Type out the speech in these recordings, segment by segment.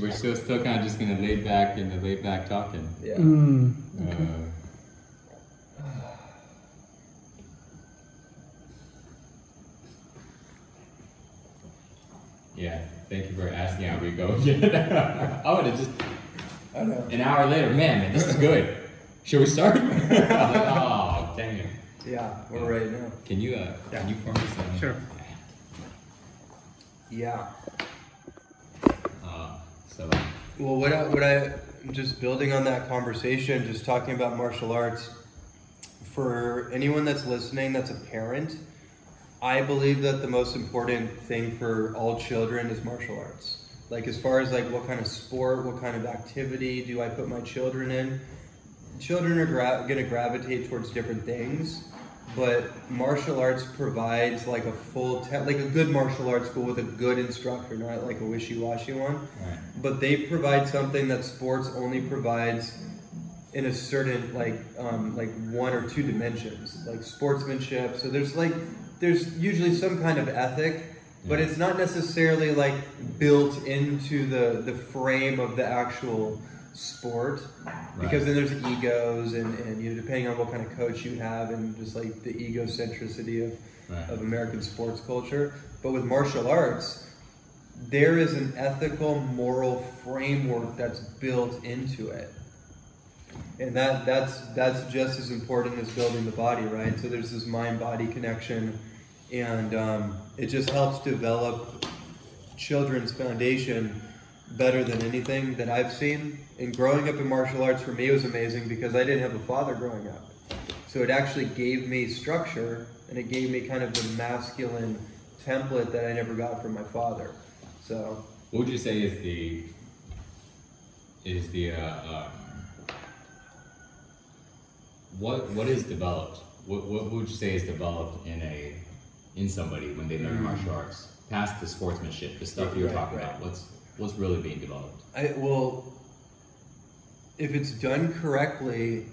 we're still still kind of just gonna lay back in the laid back talking. Yeah. Mm. Uh, yeah, thank you for asking how we go again. I would have just I know. an hour later, man, man, this is good. Should we start? Like, oh, dang it. Yeah, we're ready now. Can you uh, can you pour me some? Sure. Yeah. So Well, what I, what I just building on that conversation, just talking about martial arts. For anyone that's listening, that's a parent, I believe that the most important thing for all children is martial arts. Like as far as like what kind of sport, what kind of activity do I put my children in? Children are gra- going to gravitate towards different things, but martial arts provides like a full, te- like a good martial arts school with a good instructor, not like a wishy-washy one right. but they provide something that sports only provides in a certain like um, like one or two dimensions like sportsmanship so there's like there's usually some kind of ethic but Yeah. it's not necessarily like built into the the frame of the actual sport because then there's egos and, and you know depending on what kind of coach you have and just like the egocentricity of Right. of American sports culture. But with martial arts there is an ethical moral framework that's built into it. And that that's that's just as important as building the body right? So there's this mind body connection and um, it just helps develop children's foundation better than anything that i've seen and growing up in martial arts for me was amazing because i didn't have a father growing up so it actually gave me structure and it gave me kind of the masculine template that i never got from my father so What would you say is the is the uh, um, what what is developed? What, what would you say is developed in a in somebody when they learn martial arts past the sportsmanship, the stuff you're Right, talking right. about? What's what's really being developed? I well, if it's done correctly,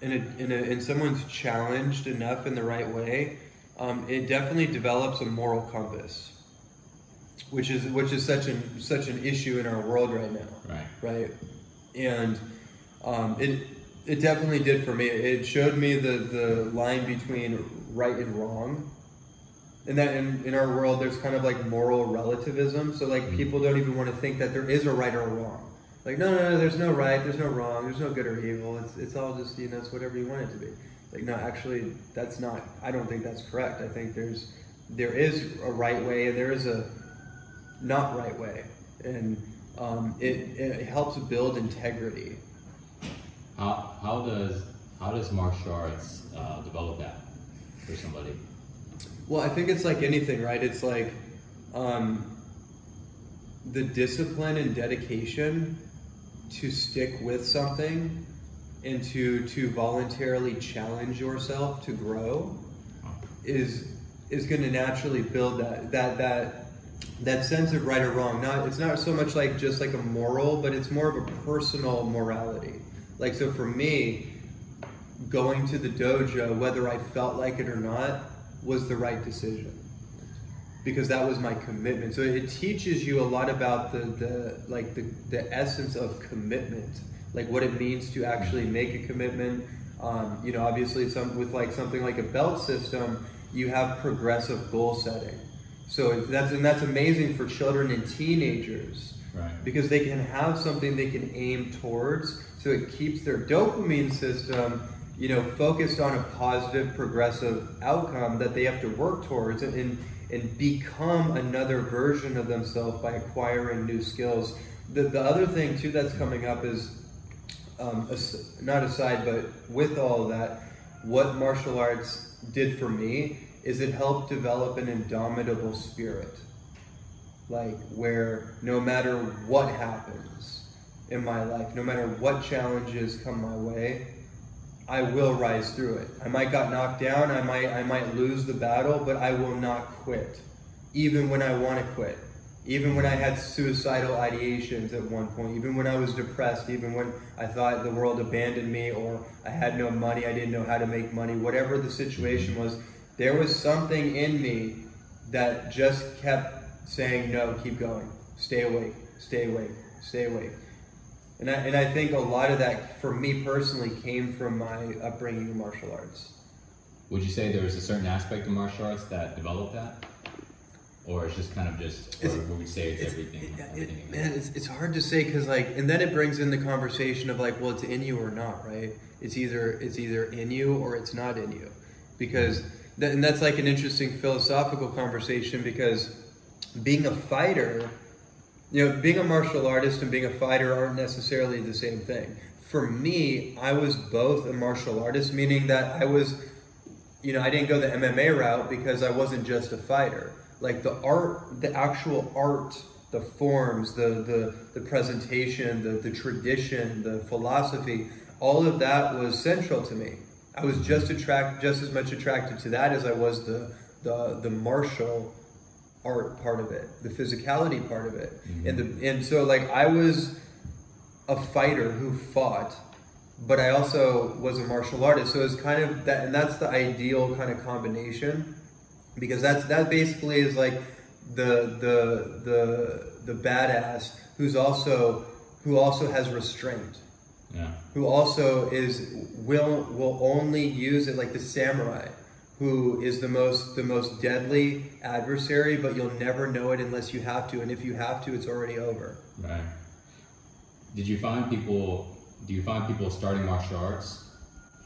and in, a, and someone's challenged enough in the right way, um, it definitely develops a moral compass, which is which is such an such an issue in our world right now, Right. right? And um, it it definitely did for me. It showed me the the line between right and wrong. And that in, in our world, there's kind of like moral relativism. So like people don't even want to think that there is a right or a wrong. Like no, no, no, there's no right, there's no wrong, there's no good or evil. It's it's all just you know it's whatever you want it to be. Like no, actually, that's not. I don't think that's correct. I think there's there is a right way and there is a not right way, and um, it it helps build integrity. How how does how does martial arts uh, develop that for somebody? Well, I think it's like anything, right? It's like um, the discipline and dedication to stick with something and to to voluntarily challenge yourself to grow is is going to naturally build that that that that sense of right or wrong. Not it's not so much like just like a moral, but it's more of a personal morality. Like so for me, going to the dojo, whether I felt like it or not, was the right decision because that was my commitment. So it teaches you a lot about the, the like the, the essence of commitment, like what it means to actually make a commitment. Um, you know, obviously, some with like something like a belt system, you have progressive goal setting. So that's and that's amazing for children and teenagers Right. because they can have something they can aim towards so it keeps their dopamine system you know focused on a positive progressive outcome that they have to work towards and and, and become another version of themselves by acquiring new skills. The, the other thing too that's coming up is um, as, not aside but with all that what martial arts did for me is it helped develop an indomitable spirit. Like where no matter what happens in my life, no matter what challenges come my way, I will rise through it. I might got knocked down, I might I might lose the battle, but I will not quit. Even when I want to quit. Even when I had suicidal ideations at one point, even when I was depressed, even when I thought the world abandoned me or I had no money, I didn't know how to make money, whatever the situation was, there was something in me that just kept saying, no, keep going, stay awake, stay awake, stay awake. And I, and I think a lot of that, for me personally, came from my upbringing in martial arts. Would you say there was a certain aspect of martial arts that developed that? Or it's just kind of just, or It's- would we say it's, It's, everything? it- everything it- man, it's, it's hard to say because like, and then it brings in the conversation of like, well, it's in you or not, right? It's either it's either in you or it's not in you, because that, and that's like an interesting philosophical conversation because being a fighter, you know, being a martial artist and being a fighter aren't necessarily the same thing. For me, I was both a martial artist, meaning that I was you know, I didn't go the MMA route because I wasn't just a fighter. Like the art, the actual art, the forms, the the, the presentation, the, the tradition, the philosophy, all of that was central to me. I was just attract just as much attracted to that as I was the the the martial art part of it, the physicality part of it. Mm-hmm. And the and so like I was a fighter who fought but I also was a martial artist. So it's kind of that, and that's the ideal kind of combination, because that's that basically is like the the the the badass who's also who also has restraint, Yeah. who also is will will only use it like the samurai, who is the most the most deadly adversary, but you'll never know it unless you have to, and if you have to, it's already over. Right. Did you find people? Do you find people starting martial arts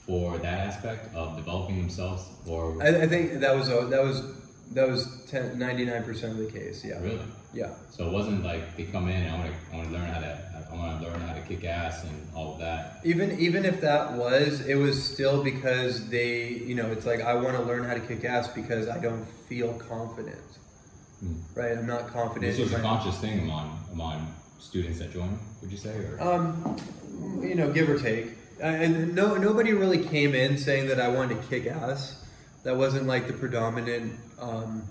for that aspect of developing themselves, or I, I think that was a, that was that was 99 percent of the case. Yeah, really? yeah. So it wasn't like they come in. I want to. I want to learn how to. I want to learn how to kick ass and all of that. Even even if that was, it was still because they, you know, it's like I want to learn how to kick ass because I don't feel confident. Hmm. Right, I'm not confident. This was a conscious thing among among students that join. Would you say? Or Um, you know, give or take. Uh, And no, nobody really came in saying that I wanted to kick ass. That wasn't like the predominant. Um,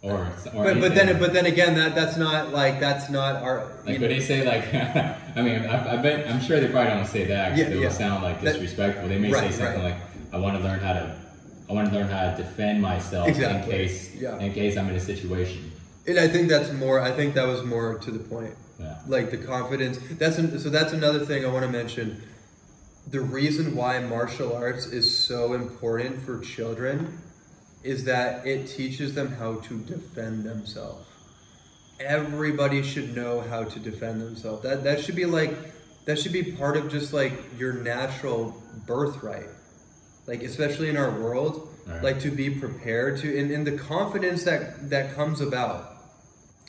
or, or but but then but then again, that that's not like that's not our. Like, would they say like? I mean, I, I bet I'm sure they probably don't say that. 'cause Yeah, it will sound like That- disrespectful. they may Right, say something right. like, "I want to learn how to, I want to learn how to defend myself Exactly, in case, yeah. in case I'm in a situation." And I think that's more. I think that was more to the point. Yeah. Like the confidence. That's an, so. That's another thing I want to mention. The reason why martial arts is so important for children is that it teaches them how to defend themselves. Everybody should know how to defend themselves. That that should be like that should be part of just like your natural birthright. Like especially in our world, Right. like to be prepared to and, and the confidence that that comes about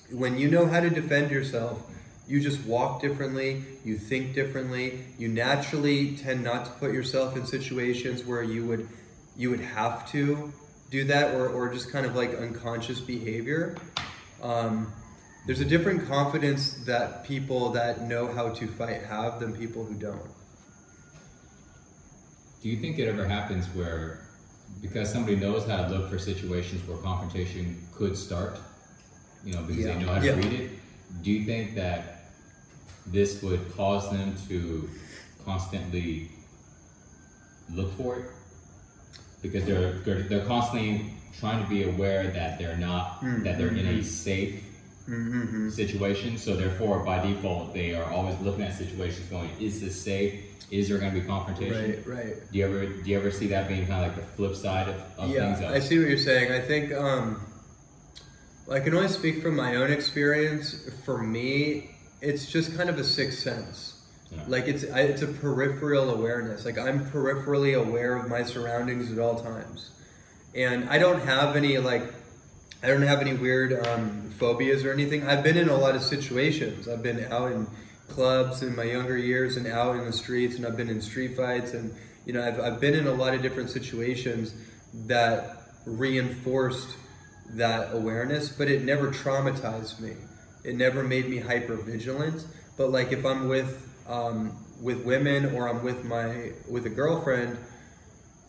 when you know how to defend yourself, you just walk differently, you think differently, you naturally tend not to put yourself in situations where you would you would have to do that or, or just kind of like unconscious behavior. Um, there's a different confidence that people that know how to fight have than people who don't. Do you think it ever happens where, because somebody knows how to look for situations where confrontation could start, you know, because Yeah. they know how to Yeah. read it, do you think that this would cause them to constantly look for it? Because they're they're, constantly trying to be aware that they're not that they're in a safe Mm-hmm. situation. So therefore, by default, they are always looking at situations, going, "Is this safe? Is there going to be confrontation?" Right, right. Do you ever do you ever see that being kind of like the flip side of, of yeah, things? I see what you're saying. I think um, I can only speak from my own experience. For me, it's just kind of a sixth sense. Yeah. Like it's it's a peripheral awareness. Like I'm peripherally aware of my surroundings at all times, and I don't have any like I don't have any weird um, phobias or anything. I've been in a lot of situations. I've been out in clubs in my younger years and out in the streets, and I've been in street fights, and you know I've I've been in a lot of different situations that reinforced that awareness, but it never traumatized me. It never made me hyper vigilant. But like if I'm with um, with women or I'm with my with a girlfriend,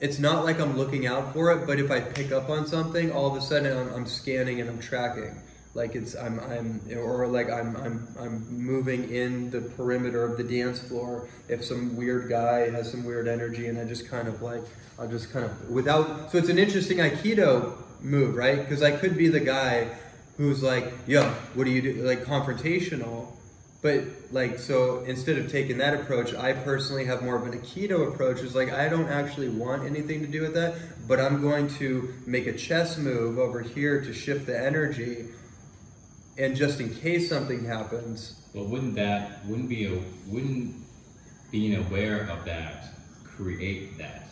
it's not like I'm looking out for it. But if I pick up on something, all of a sudden I'm, I'm scanning and I'm tracking. Like it's I'm I'm or like I'm I'm I'm moving in the perimeter of the dance floor. If some weird guy has some weird energy, and I just kind of like I'll just kind of without. So it's an interesting aikido move, right? Because I could be the guy who's like, "Yo, what do you do?" Like confrontational, But like so instead of taking that approach, I personally have more of an Aikido approach. Is like I don't actually want anything to do with that, but I'm going to make a chess move over here to shift the energy, and just in case something happens, But wouldn't that wouldn't be a wouldn't being aware of that create that?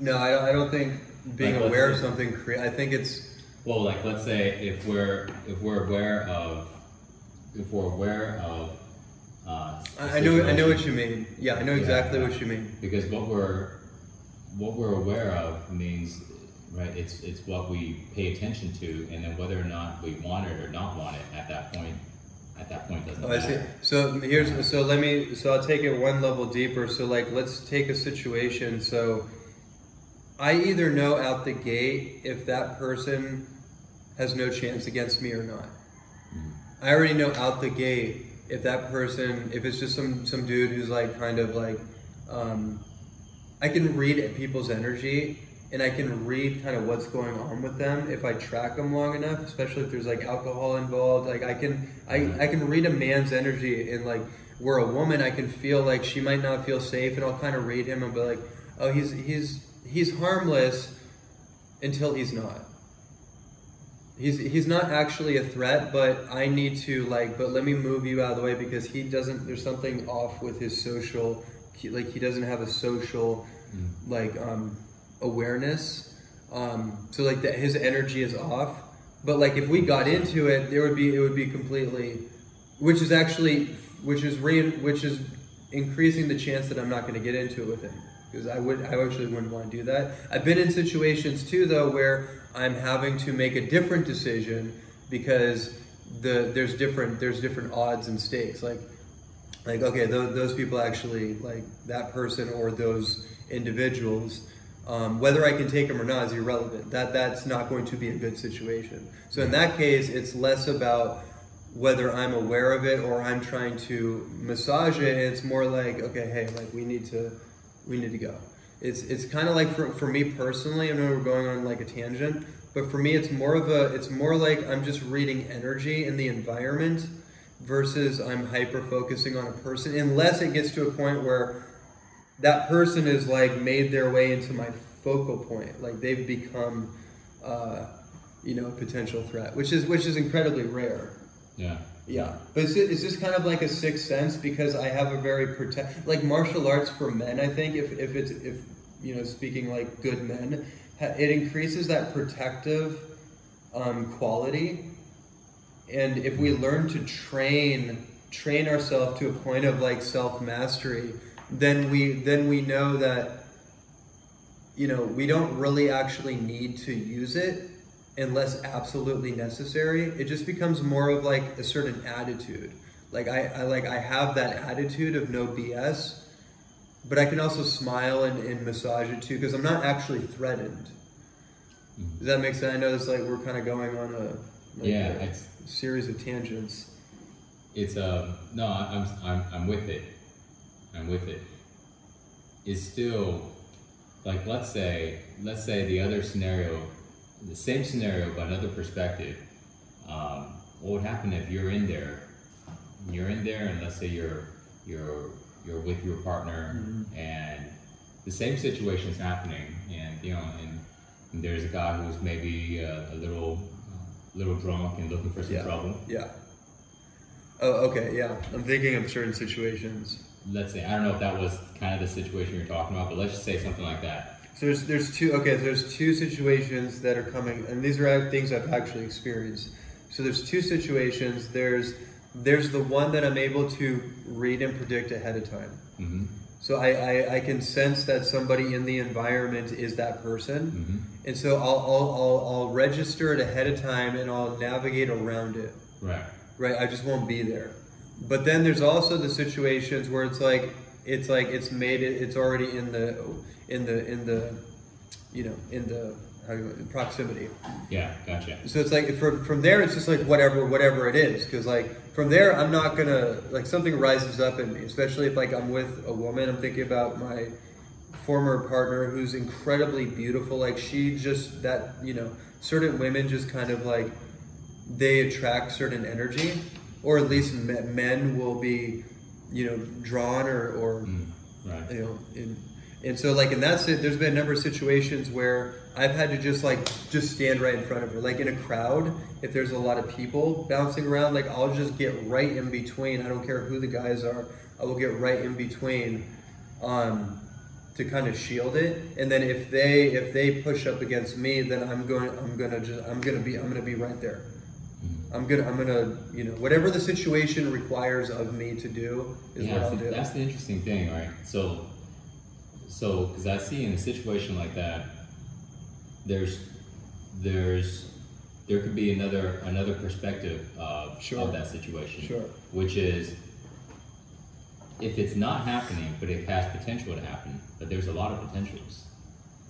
no, I don't, I don't think being Like, aware of something create. I think it's Well, like let's say if we're if we're aware of if we're aware of uh, I know I know what you mean. Yeah, I know exactly yeah. what you mean. because what we're what we're aware of means right it's it's what we pay attention to and then whether or not we want it or not want it at that point at that point doesn't Oh, I see. So here's so let me so I'll take it one level deeper. So like let's take a situation. So I either know out the gate if that person has no chance against me or not. I already know out the gate if that person if it's just some some dude who's like kind of like um, I can read at people's energy and I can read kind of what's going on with them if I track them long enough, especially if there's like alcohol involved. Like I can I, I can read a man's energy and like where a woman I can feel like she might not feel safe and I'll kind of read him and be like, oh he's he's he's harmless until he's not. He's he's not actually a threat, but I need to like. But let me move you out of the way because he doesn't. There's something off with his social. He, like he doesn't have a social Mm. like um, awareness. Um, so like that his energy is off. But like if we got into it, there would be it would be completely, which is actually which is re which is increasing the chance that I'm not going to get into it with him because I would I actually wouldn't want to do that. I've been in situations too though where I'm having to make a different decision because the there's different there's different odds and stakes. Like like okay those, those people actually like that person or those individuals um, whether i can take them or not is irrelevant. That that's not going to be a good situation. So in that case it's less about whether i'm aware of it or i'm trying to massage it. It's more like okay hey like we need to we need to go it's it's kind of like for, for me personally i know we're going on like a tangent but for me it's more of a it's more like i'm just reading energy in the environment versus I'm hyper focusing on a person, unless it gets to a point where that person is like made their way into my focal point, like they've become, uh, you know, a potential threat, which is which is incredibly rare. Yeah. Yeah, but is, it's just kind of like a sixth sense? Because I have a very protect like martial arts for men. I think if if it's if you know speaking like good men, it increases that protective um, quality, and if we learn to train train ourselves to a point of like self mastery, then we then we know that you know we don't really actually need to use it unless absolutely necessary. It just becomes more of like a certain attitude. Like I, I like I have that attitude of no BS, but I can also smile and, and massage it too because I'm not actually threatened. Mhm. Does that make sense? I know it's like we're kind of going on a like Yeah, a it's series of tangents. it's uh no I'm I'm I'm with it. I'm with it. It's still like let's say let's say the other scenario, the same scenario but another perspective. Um, what would happen if you're in there? You're in there, and let's say you're you're you're with your partner, Mhm. and the same situation is happening, and you know, and, and there's a guy who's maybe uh, a little uh, little drunk and looking for some Yeah. trouble. Yeah. Oh, okay. Yeah, I'm thinking of certain situations. let's say I don't know if that was kind of the situation you're talking about, but let's just say something like that. So there's there's two okay there's two situations that are coming and these are things I've actually experienced. So there's two situations. There's there's the one that I'm able to read and predict ahead of time. hmm So I, I, I can sense that somebody in the environment is that person. hmm And so I'll, I'll, I'll, I'll register it ahead of time and I'll navigate around it. Right. Right, I just won't be there. But then there's also the situations where it's like it's like it's made it it's already in the in the in the you know in the how do you, in proximity. Yeah. Gotcha. So it's like from from there it's just like whatever whatever it is because like from there I'm not gonna like something rises up in me especially if like I'm with a woman I'm thinking about my former partner who's incredibly beautiful like she just that you know certain women just kind of like they attract certain energy or at least men will be, you know, drawn or or Mm, right. you know, in, and so like in that sit, there's been a number of situations where I've had to just like just stand right in front of her, like in a crowd. If there's a lot of people bouncing around, like I'll just get right in between. I don't care who the guys are. I will get right in between, um, to kind of shield it. And then if they if they push up against me, then I'm going I'm gonna just I'm gonna be I'm gonna be right there. I'm gonna I'm gonna you know whatever the situation requires of me to do is yeah, what I'll see, do. that's the interesting thing, right? So, so because I see in a situation like that, there's, there's, there could be another another perspective of, Sure. of that situation, Sure. which is if it's not happening, but it has potential to happen, but there's a lot of potentials,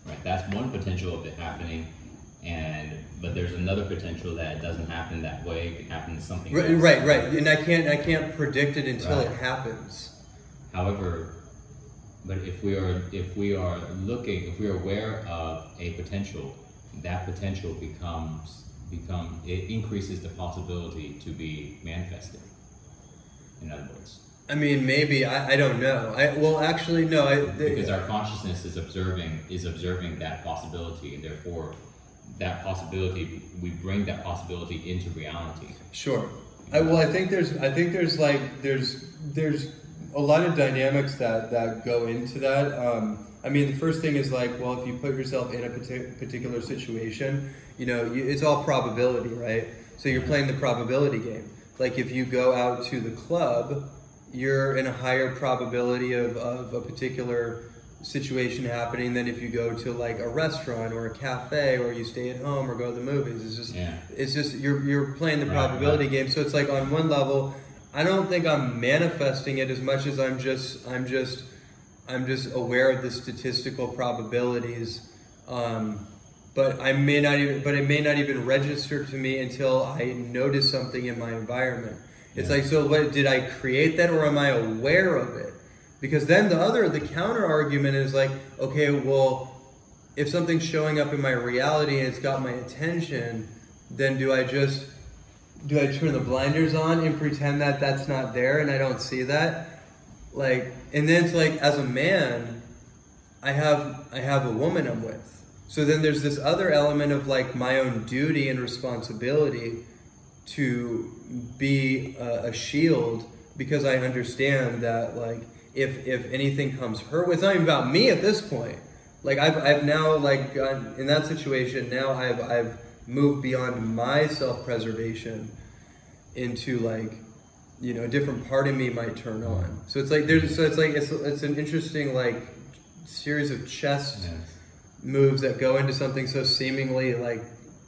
right? That's one potential of it happening. And but there's another potential that it doesn't happen that way. It can happen to something Right, else. right, right. And I can't, I can't predict it until Right. it happens. However, but if we are if we are looking if we are aware of a potential, that potential becomes become it increases the possibility to be manifested. In other words, I mean, maybe I, I don't know. I well, actually, no. I because our consciousness is observing is observing that possibility, and therefore, that possibility we bring that possibility into reality. sure. I, well, I think there's, I think there's like there's there's a lot of dynamics that that go into that. Um, I mean, the first thing is like, well, if you put yourself in a partic- particular situation, you know, you, it's all probability, right? So you're playing the probability game. Like if you go out to the club, you're in a higher probability of, of a particular situation happening than if you go to like a restaurant or a cafe or you stay at home or go to the movies. It's just Yeah. it's just you're you're playing the Right, probability right. game. So it's like on one level, I don't think I'm manifesting it as much as I'm just I'm just I'm just aware of the statistical probabilities. Um, but I may not even but it may not even register to me until I notice something in my environment. It's Yeah. like so what did I create that or am I aware of it? Because then the other the counter argument is like, okay, well, if something's showing up in my reality and it's got my attention, then do I just do I turn the blinders on and pretend that that's not there and I don't see that? Like, and then it's like as a man, I have I have a woman I'm with. So then there's this other element of like my own duty and responsibility to be a, a shield because I understand that like if if anything comes her way, it's not even about me at this point. Like I've I've now like in that situation now I've I've moved beyond my self preservation into like you know a different part of me might turn on. So it's like there's so it's like it's it's an interesting like series of chess Yes. moves that go into something so seemingly like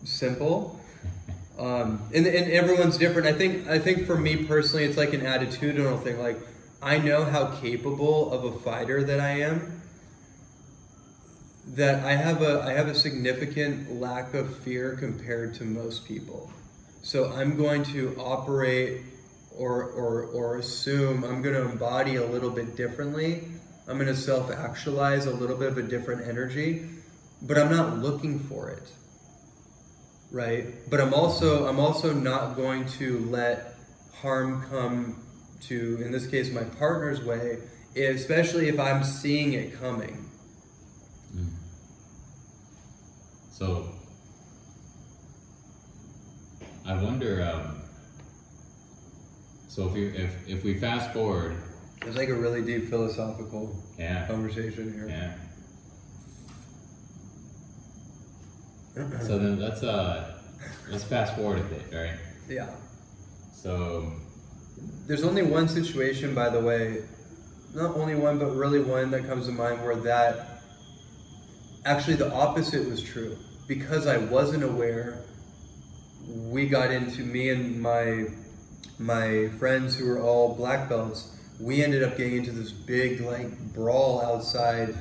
simple. Um, and, and everyone's different. I think I think for me personally, it's like an attitudinal thing. Like I know how capable of a fighter that I am. That I have a I have a significant lack of fear compared to most people. So I'm going to operate or or or assume I'm going to embody a little bit differently. I'm going to self actualize a little bit of a different energy, but I'm not looking for it right but i'm also i'm also not going to let harm come to in this case my partner's way especially if i'm seeing it coming Mm. So, I wonder. Um, so if you if if we fast forward, it's like a really deep philosophical yeah, conversation here yeah. So then let's uh let's fast forward a bit, right? yeah So there's only one situation by the way not only one but really one that comes to mind where that actually the opposite was true. Because i wasn't aware we got into me and my my friends who were all black belts we ended up getting into this big like brawl outside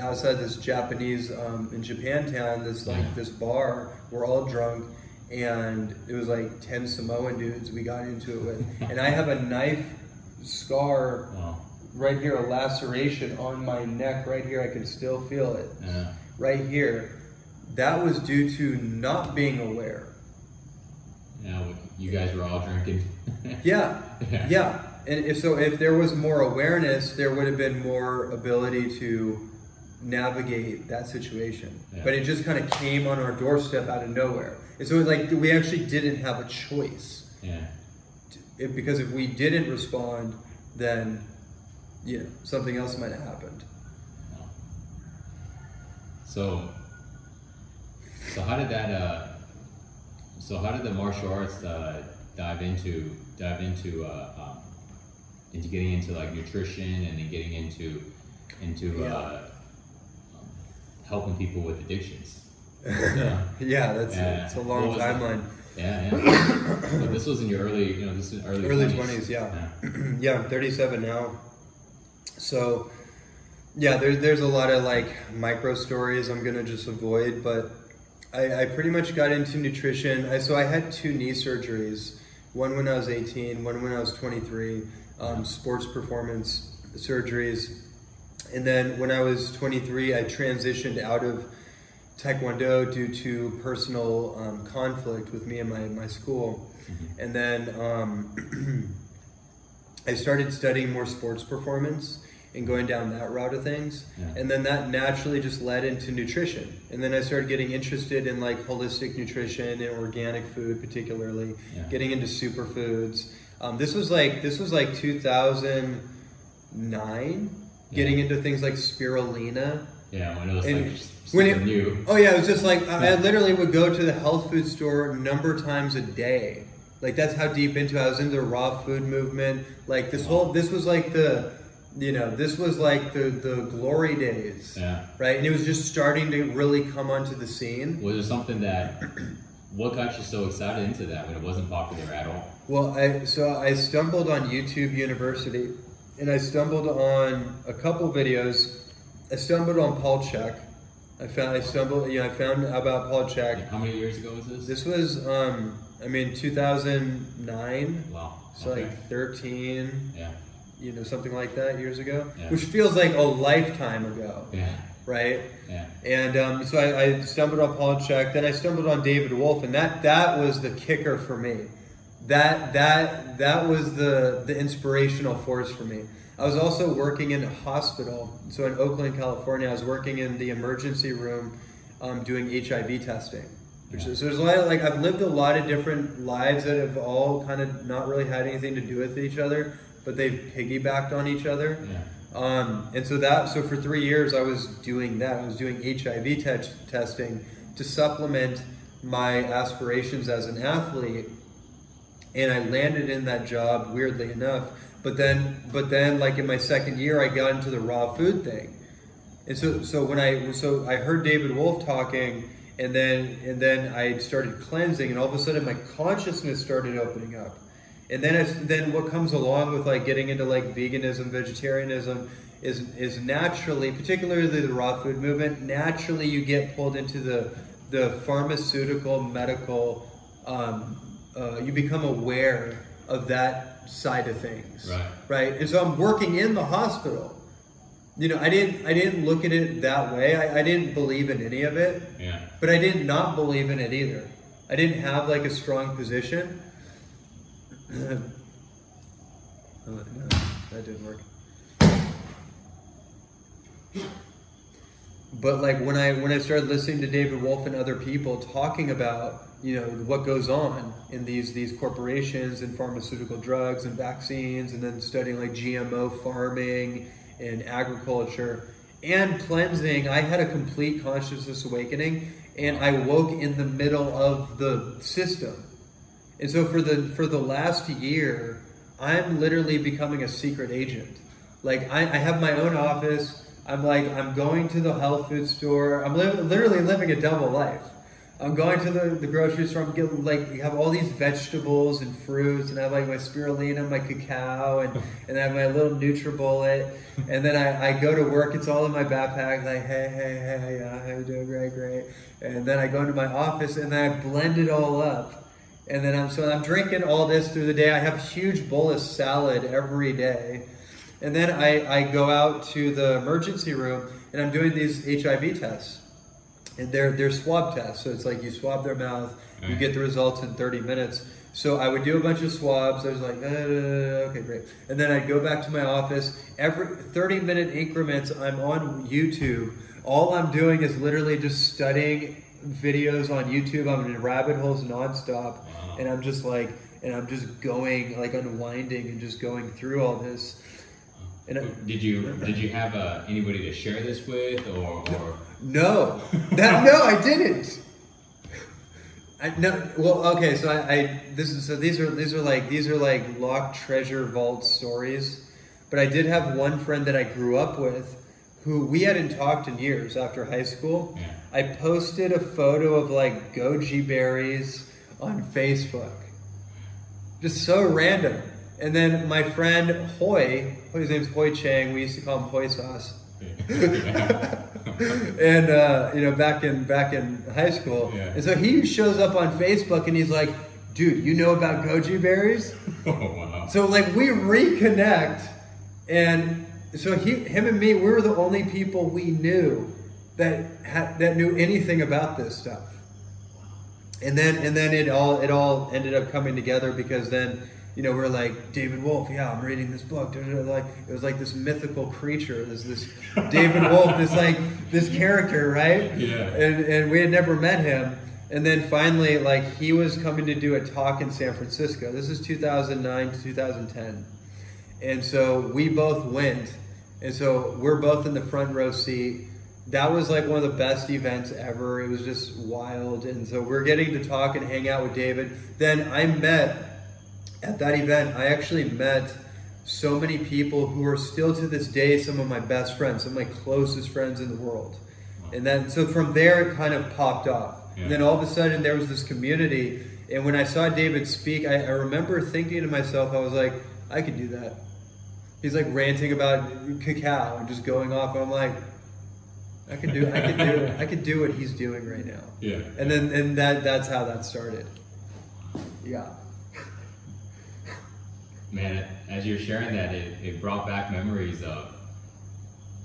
outside this japanese um, in japantown this like this bar. We're all drunk and it was like 10 samoan dudes we got into it with. And i have a knife scar well, right here a laceration on my neck right here. I can still feel it. Yeah, right here. That was due to not being aware. Now you guys were all drinking. Yeah, Yeah. yeah. And if so, if there was more awareness, there would have been more ability to navigate that situation. Yeah. But it just kind of came on our doorstep out of nowhere. And so, like, we actually didn't have a choice. yeah. Because if we didn't respond, then you know something else might have happened. So, so how did that? Uh, so how did the martial arts uh, dive into dive into uh, um, into getting into like nutrition and then getting into into Yeah. uh, helping people with addictions? yeah, that's Yeah. it's a long timeline. Yeah, yeah. but this was in your early, you know, this is early Early 20s. 20s, yeah. yeah. yeah, I'm 37 now. So, yeah, there, there's a lot of like micro stories I'm gonna just avoid, but I, I pretty much got into nutrition. I, so I had two knee surgeries, one when I was 18, one when I was 23, um, sports performance surgeries. And then when I was 23, I transitioned out of Taekwondo due to personal um, conflict with me and my, my school. And then um, I started studying more sports performance and going down that route of things. Yeah. And then that naturally just led into nutrition. And then I started getting interested in like holistic nutrition and organic food, particularly Yeah. getting into superfoods. Um, this was like this was like 2009. Getting into things like spirulina. Yeah, when it was And like when it- new. Oh yeah, it was just like I I literally would go to the health food store a number of times a day. Like that's how deep into I was into the raw food movement. Like this whole this was like the you know, this was like the the glory days. Yeah. Right? And it was just starting to really come onto the scene. Was there something that? What got you so excited into that when it wasn't popular at all? Well, I so I stumbled on YouTube University, and I stumbled on a couple videos. I stumbled on Paul Chek. I found I stumbled. You know, I found about Paul Chek. How many years ago was this? This was, um, I mean, 2009. Wow. So okay. like 13, yeah, you know, something like that years ago, Yeah. which feels like a lifetime ago, yeah, right? yeah, And um, so I, I stumbled on Paul Chek. Then I stumbled on David Wolfe, and that that was the kicker for me. That that that was the the inspirational force for me. I was also working in a hospital. So in Oakland, California, I was working in the emergency room, um, doing HIV testing. Which is, so there's a lot of like I've lived a lot of different lives that have all kind of not really had anything to do with each other, but they've piggybacked on each other. yeah, Um, and so that so for three years I was doing that. I was doing HIV te- testing to supplement my aspirations as an athlete, and I landed in that job weirdly enough. But then, but then, like in my second year, I got into the raw food thing, and so so when I so I heard David Wolfe talking, and then and then I started cleansing, and all of a sudden my consciousness started opening up. And then then what comes along with like getting into like veganism, vegetarianism is is naturally, particularly the raw food movement, naturally you get pulled into the the pharmaceutical medical. Um, uh, you become aware of that side of things, Right. Right, and so I'm working in the hospital. You know, I didn't I didn't look at it that way. I, I didn't believe in any of it. yeah. But I did not believe in it either. I didn't have like a strong position. oh, no, that didn't work. But like when I when I started listening to David Wolfe and other people talking about you know what goes on in these these corporations and pharmaceutical drugs and vaccines and then studying like GMO farming and agriculture and cleansing, I had a complete consciousness awakening and I woke in the middle of the system. And so for the for the last year, I'm literally becoming a secret agent. Like I, I have my own office. I'm like I'm going to the health food store. I'm li- literally living a double life. I'm going to the, the grocery store. I'm getting like you have all these vegetables and fruits, and I have like my spirulina, my cacao, and and I have my little NutriBullet. And then I, I go to work. It's all in my backpack. Like hey hey hey yeah, how you doing? Great great. And then I go into my office and then I blend it all up. And then I'm so I'm drinking all this through the day. I have a huge bowl of salad every day. And then I, I go out to the emergency room and I'm doing these HIV tests. and they're they're swab tests. So it's like you swab their mouth, you get the results in 30 minutes. So I would do a bunch of swabs. I was like, uh, okay, great. And then I'd go back to my office. Every 30 minute increments, I'm on YouTube. All I'm doing is literally just studying videos on YouTube. I'm in rabbit holes nonstop, Wow. and I'm just like, and I'm just going like unwinding and just going through all this. And Did you did you have uh, anybody to share this with, or, or No, that no, I didn't. I no. Well, okay. So I, I this is so these are these are like these are like locked treasure vault stories. But I did have one friend that I grew up with, who we hadn't talked in years after high school. Yeah. I posted a photo of like goji berries on Facebook. Just so random. And then my friend Hoy, his name's Hoy Chang. We used to call him Hoy Sauce and uh, you know back in back in high school Yeah. and so he shows up on facebook and he's like dude you know about goji berries oh wow. so like we reconnect and so he him and me we were the only people we knew that had, that knew anything about this stuff and then and then it all it all ended up coming together because then you know we're like David Wolfe yeah I'm reading this book. Like it was like this mythical creature this this David Wolfe this like this character right? Yeah. and and we had never met him. And then finally like he was coming to do a talk in San Francisco. This is 2009 to 2010 and so we both went. And so we're both in the front row seat. That was like one of the best events ever. It was just wild. And so we're getting to talk and hang out with david. Then i met at that event i actually met so many people who are still to this day some of my best friends some of my closest friends in the world. And then so from there it kind of popped off. Yeah. and then all of a sudden there was this community. And when i saw david speak I, I remember thinking to myself i was like i could do that. He's like ranting about cacao and just going off. I'm like i could do i could do i could do what he's doing right now. Yeah. and then and that that's how that started. Yeah Man, as you're sharing that, it, it brought back memories of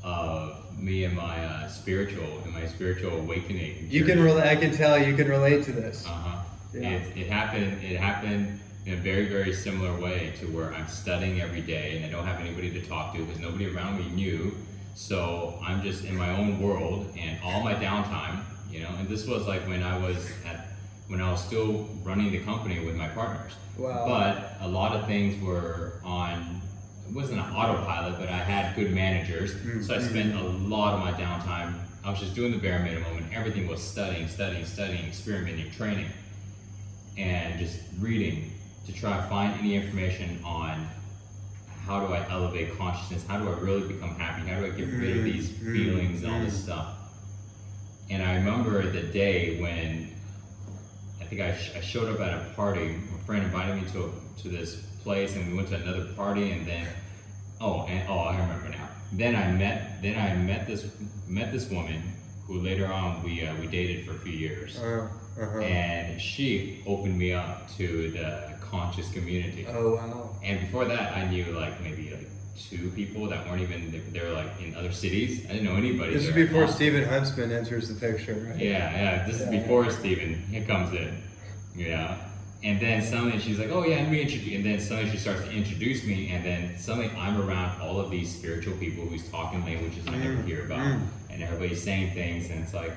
of me and my uh, spiritual and my spiritual awakening. you can relate i can tell you can relate to this Uh huh. Yeah. It, it happened. It happened in a very very similar way to where I'm studying every day and I don't have anybody to talk to because nobody around me knew. So I'm just in my own world and all my downtime, you know. And this was like when I was at when I was still running the company with my partners. Wow. But a lot of things were on. It wasn't an autopilot, but I had good managers, so I mm-hmm. spent a lot of my downtime. I was just doing the bare minimum, and everything was studying, studying, studying, experimenting, training, and just reading to try to find any information on how do I elevate consciousness? How do I really become happy? How do I get rid of mm-hmm. these Mm, feelings and all this stuff? And I remember the day when think I, sh- I showed up at a party. My friend invited me to to this place, and we went to another party, and then oh, and oh, I remember now. Then I met then I met this met this woman who later on we uh, we dated for a few years, uh, uh-huh. and she opened me up to the conscious community. oh wow And before that, I knew like maybe like two people that weren't even they were like in other cities. I didn't know anybody. this is before Stephen Huntsman enters the picture right Yeah, yeah. This is Yeah. before Steven he comes in. You know? And then suddenly she's like, Oh yeah, let me introduce and then suddenly she starts to introduce me and then suddenly I'm around all of these spiritual people who's talking languages I never hear about. Mm. And everybody's saying things and it's like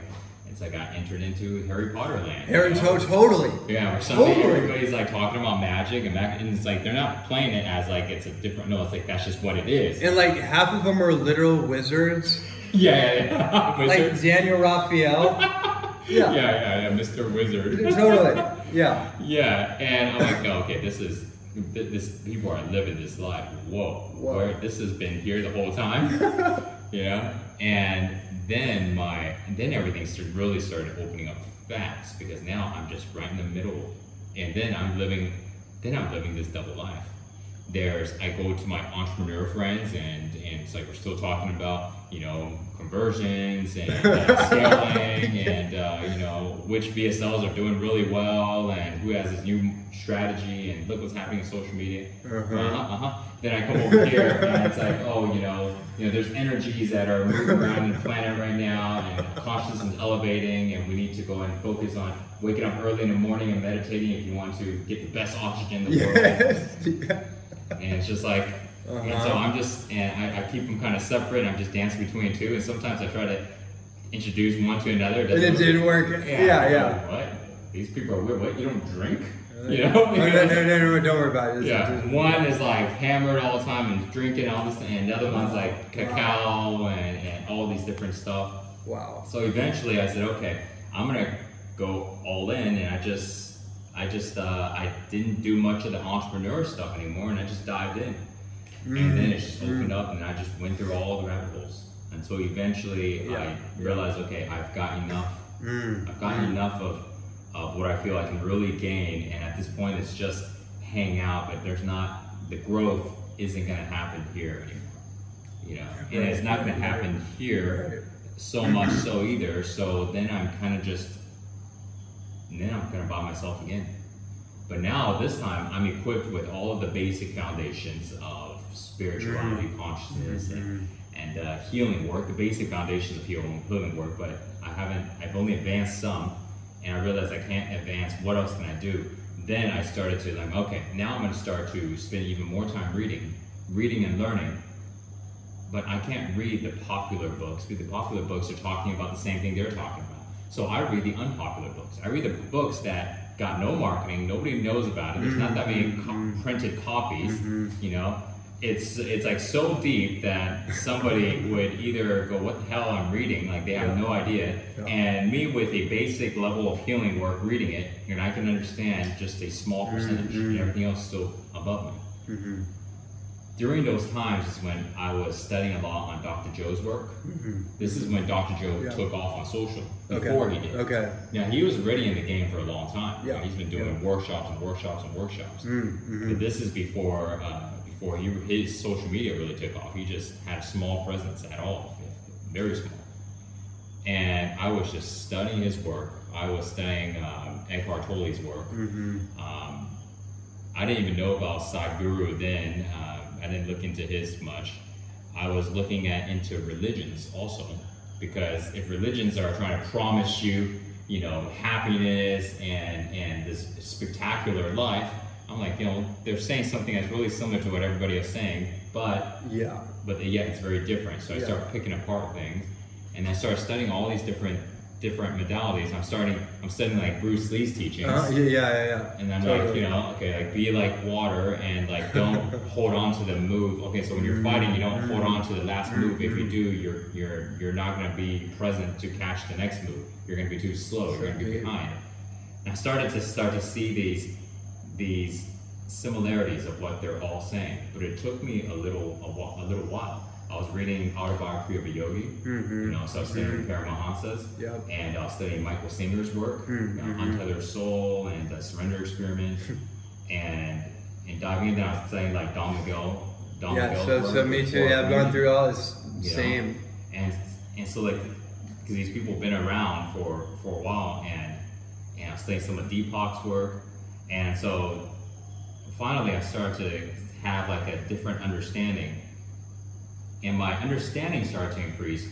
it's like I got entered into Harry Potter land. you Aaron know? to- totally Yeah, or something. Totally. Everybody's like talking about magic and magic, and it's like they're not playing it as like it's a different. No, it's like that's just what it is. and like half of them are literal wizards yeah, yeah, yeah. like Daniel Raphael yeah, yeah yeah, yeah, Mr. Wizard. totally yeah Yeah, and I'm like, no, okay, this is this. People are living this life. Whoa, Whoa. where this has been here the whole time. yeah, and then my and then everything really started opening up fast because now I'm just right in the middle, and then I'm living, then I'm living this double life, there's I go to my entrepreneur friends and and it's like we're still talking about you know conversions and uh, scaling and uh, you know which VSLs are doing really well and who has this new strategy and look what's happening in social media. Uh-huh. Uh-huh, uh-huh. Then I come over here and it's like, oh, you know, you know, there's energies that are moving around in the planet right now, and consciousness is elevating, and we need to go and focus on waking up early in the morning and meditating if you want to get the best oxygen in the world. Yes. yeah. And it's just like, and so Uh-huh. I'm just, and I, I keep them kind of separate. I'm just dancing between two, and sometimes I try to introduce one to another. And it didn't work. Yeah, Yeah, yeah. like, What? These people are weird. What? You don't drink? Uh, You know? No, no, no, no, no, don't worry about it. It's Yeah, just- one is like hammered all the time and drinking all this, and the other one's like cacao and, and all these different stuff. Wow. So eventually, I said, okay, I'm gonna go all in, and I just, I just, uh, I didn't do much of the entrepreneur stuff anymore, and I just dived in, and then it just opened up, and I just went through all the rabbit holes until eventually Yeah. I realized, okay, I've got enough Mm. I've gotten enough of, of what I feel I can really gain, and at this point, it's just hang out. But there's not the growth isn't going to happen here anymore. You know, and it's not going to happen here so much so either. So then I'm kind of just then I'm going to buy myself again. But now this time I'm equipped with all of the basic foundations of spirituality, consciousness, and and uh, healing work, the basic foundations of healing, healing work, but I haven't, I've only advanced some, and I realized I can't advance, what else can I do? Then I started to like, okay, now I'm gonna start to spend even more time reading, reading and learning, but I can't read the popular books, because the popular books are talking about the same thing they're talking about. So I read the unpopular books. I read the books that got no marketing, nobody knows about it, there's not that many co- mm-hmm. printed copies, mm-hmm. you know? it's it's like so deep that somebody would either go, "What the hell I'm reading?" Like they have no idea, and me with a basic level of healing work reading it, and I can understand just a small percentage, and everything else still above me. Mm-hmm. During those times is when I was studying a lot on Dr. Joe's work. This is when Dr. Joe Mm-hmm. Yeah. took off on social Okay. before he did. Okay. Now he was already in the game for a long time. Yeah. he's been doing workshops and workshops and workshops. Mm-hmm. But this is before uh, before he, his social media really took off. He just had a small presence at all, very small. And I was just studying his work. I was studying um, Eckhart Tolle's work. Mm-hmm. Um, I didn't even know about Sadhguru then. Uh, I didn't look into his much. I was looking at into religions also, because if religions are trying to promise you, you know, happiness and and this spectacular life, I'm like, you know, they're saying something that's really similar to what everybody is saying, but Yeah. but yet it's very different. So I Yeah. start picking apart things, and I start studying all these different different modalities. I'm starting. I'm studying like Bruce Lee's teachings. Uh, yeah, yeah, yeah. And I'm like, you know, okay, like be like water and like don't hold on to the move. Okay, so when you're mm-hmm. fighting, you don't mm-hmm. hold on to the last move. If you mm-hmm. do, you're you're you're not gonna be present to catch the next move. You're gonna be too slow. You're gonna be behind. And I started to start to see these these similarities of what they're all saying, but it took me a little a, a little while. I was reading autobiography of a yogi, Mhm. you know, so I was studying Paramahansas, Yep. and I was studying Michael Singer's work, Mhm. you know, Untethered Soul and the Surrender Experiment, and and diving into, I was studying like Don Miguel. Don Yeah, Miguel's so, so me too. Yeah, I've gone through all this You know, same. and and so like because these people have been around for for a while and and I was studying some of Deepak's work and so finally I started to have like a different understanding and my understanding started to increase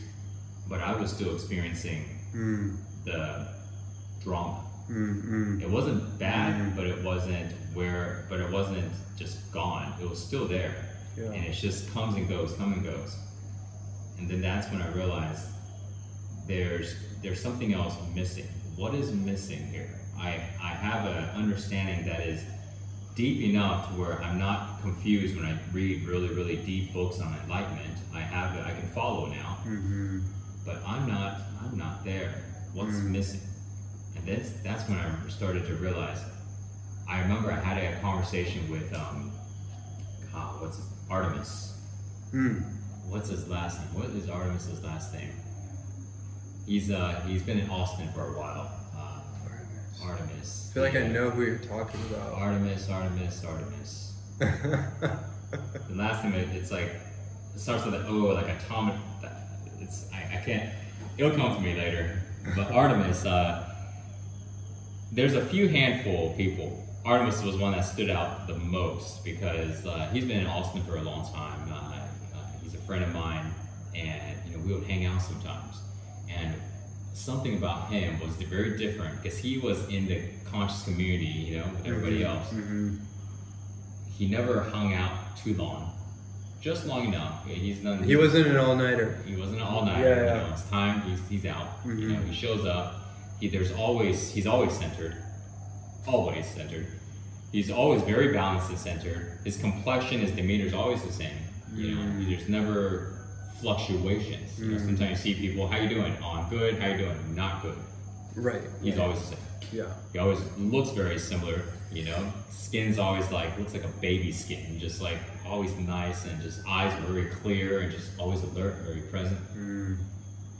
but I was still experiencing Mm, the drama mm, mm. it wasn't bad Mhm. but it wasn't where but it wasn't just gone it was still there Yeah. and it just comes and goes, come and goes. And then that's when I realized there's there's something else missing. What is missing here? I I have an understanding that is deep enough to where I'm not confused when I read really really deep books on enlightenment. I have it, I can follow now, Mhm. but I'm not I'm not there. What's Mm. missing? And that's that's when I started to realize. I remember I had a conversation with um, God, what's his, Artemis Mm. what's his last name? What is Artemis's last name? He's uh he's been in Austin for a while. Artemis. I feel like I know who you're talking about. Artemis, Artemis, Artemis. the last name it, it's like it starts with an O, like atomic. It's I, I can't. It'll come to me later. But Artemis, uh, there's a few handful of people. Artemis was one that stood out the most because uh, he's been in Austin for a long time. Uh, uh, he's a friend of mine, and you know we would hang out sometimes. And something about him was very different because he was in the conscious community, you know, with everybody Mhm, else. mhm. He never hung out too long, just long enough. He's done. He wasn't an all nighter. He wasn't an all nighter. Yeah, You know, it's time. He's, he's out. You Mhm. know, he shows up. He there's always he's always centered, always centered. He's always very balanced and centered. His complexion, his demeanor is always the same. You know, Mm. there's never fluctuations. You know, Mm. sometimes you see people, how you doing? Oh, I'm good. How you doing? Not good. Right. He's always the same. Yeah. He always looks very similar, you know. Skin's always like looks like a baby skin, just like always nice and just eyes very clear and just always alert, very present. Mm.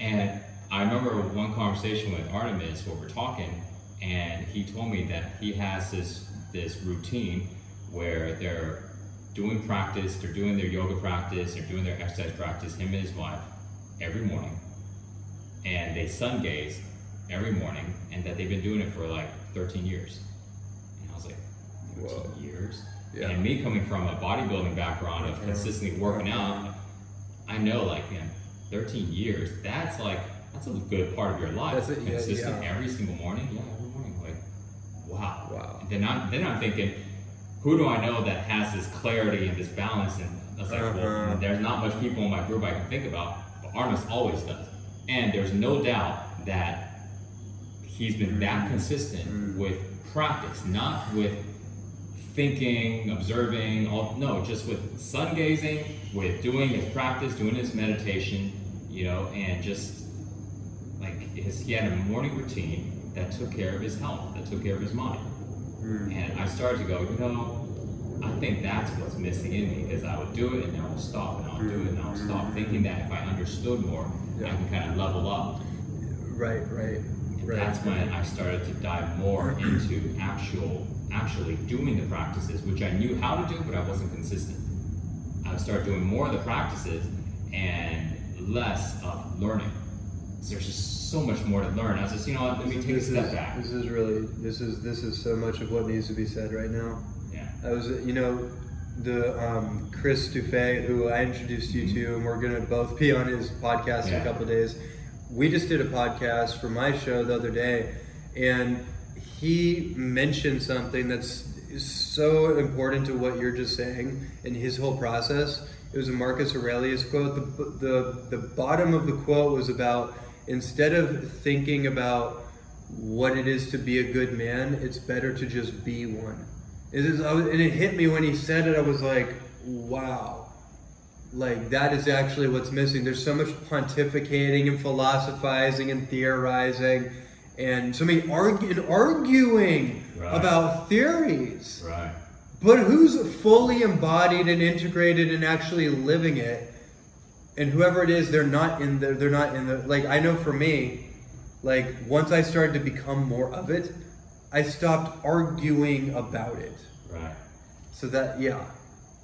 And I remember one conversation with Artemis where we're talking, and he told me that he has this this routine where they're doing practice, they're doing their yoga practice, they're doing their exercise practice, him and his wife, every morning, and they sun gaze every morning, and that they've been doing it for like 13 years. And I was like, 13 Whoa. years? Yeah. And me coming from a bodybuilding background of consistently working out, I know like man, 13 years, that's like that's a good part of your life. That's it, yeah, Consistent yeah. every single morning. Yeah, every morning. Like, wow. Wow. And then I'm then I'm thinking, who do I know that has this clarity and this balance? And I was like, Uh-huh. well, there's not much people in my group I can think about, but Artemis always does. And there's no doubt that he's been that consistent Mm. with practice, not with thinking, observing, all, no, just with sun gazing, with doing his practice, doing his meditation, you know, and just like his, he had a morning routine that took care of his health, that took care of his mind. Mm. And I started to go, you know, I think that's what's missing in me because I would do it and then I would stop and I would do it and I would stop, thinking that if I understood more, I Yeah. can kind of level up. Right. Right. Right. that's when I started to dive more into actual, actually doing the practices, which I knew how to do, but I wasn't consistent. I would start doing more of the practices and less of learning. There's just so much more to learn. I was just, you know let me take a this step is, back. This is really this is this is so much of what needs to be said right now. Yeah. I was, you know, the um, Chris Dufay, who I introduced you to, and we're gonna both be on his podcast in a couple of days. We just did a podcast for my show the other day, and he mentioned something that's so important to what you're just saying and his whole process. It was a Marcus Aurelius quote. The, the, the bottom of the quote was about instead of thinking about what it is to be a good man, it's better to just be one. It is, and it hit me when he said it. I was like, wow. Like, that is actually what's missing. There's so much pontificating and philosophizing and theorizing and so many and arguing Right. about theories. Right. But who's fully embodied and integrated and actually living it? And whoever it is, they're not in the. They're not in the. Like I know for me, like once I started to become more of it, I stopped arguing about it. Right. So that yeah,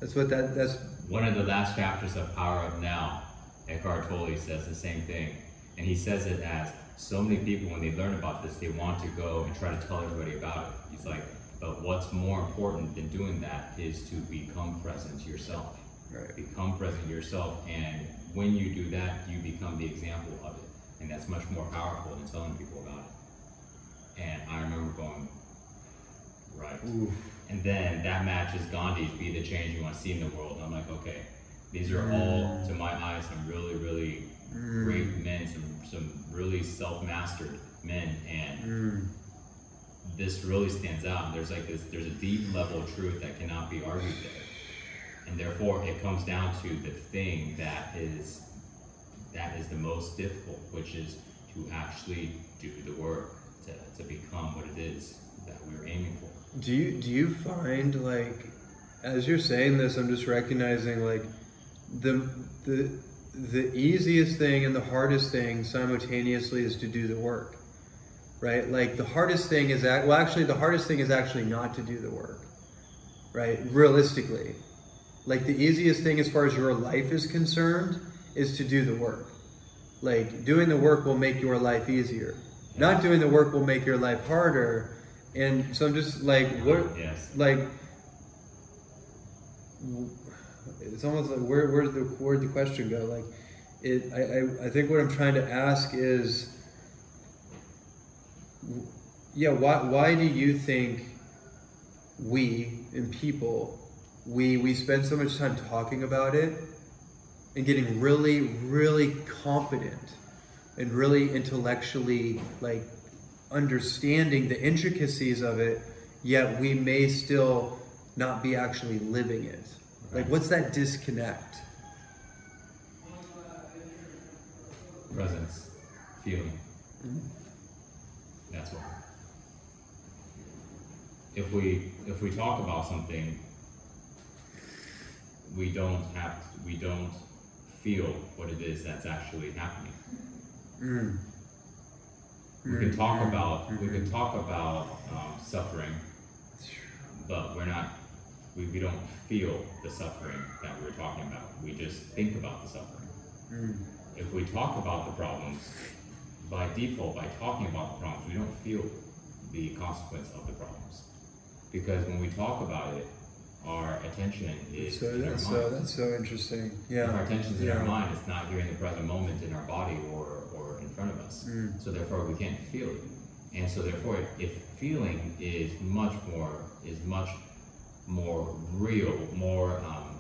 that's what that that's. One of the last chapters of Power of Now, Eckhart Tolle says the same thing. And he says it as so many people, when they learn about this, they want to go and try to tell everybody about it. He's like, but what's more important than doing that is to become present to yourself. Right. Become present to yourself. And when you do that, you become the example of it. And that's much more powerful than telling people about it. And I remember going, right. And then that matches Gandhi's "Be the change you want to see in the world." And I'm like, okay, these are all, to my eyes, some really, really great men, some some really self-mastered men, and Mm. this really stands out. There's like this, there's a deep level of truth that cannot be argued there, and therefore it comes down to the thing that is that is the most difficult, which is to actually do the work to, to become what it is that we're aiming for. Do you do you find like as you're saying this, I'm just recognizing like the the the easiest thing and the hardest thing simultaneously is to do the work, right? Like the hardest thing is that well, actually, the hardest thing is actually not to do the work, right? Realistically, like the easiest thing as far as your life is concerned is to do the work. Like doing the work will make your life easier. Not doing the work will make your life harder. And so I'm just like, what? Yes. Like, it's almost like where where's the where'd the question go? Like, it. I I, I think what I'm trying to ask is, yeah. Why why do you think we and people we we spend so much time talking about it and getting really really competent and really intellectually like understanding the intricacies of it yet we may still not be actually living it like what's that disconnect Presence, feeling. Mm-hmm. That's what. If we if we talk about something, we don't have we don't feel what it is that's actually happening. mm. We can Mm, talk mm, about we mm, can talk about um, suffering, but we're not we, we don't feel the suffering that we're talking about. We just think about the suffering. mm, If we talk about the problems, by default, by talking about the problems, we don't feel the consequence of the problems. Because when we talk about it, our attention is so in our that's mind. so that's so interesting If yeah our attention's in our mind, it's not here in the present moment in our body or, or in front of us. Mm. So therefore we can't feel it. And so therefore if feeling is much more is much more real, more um,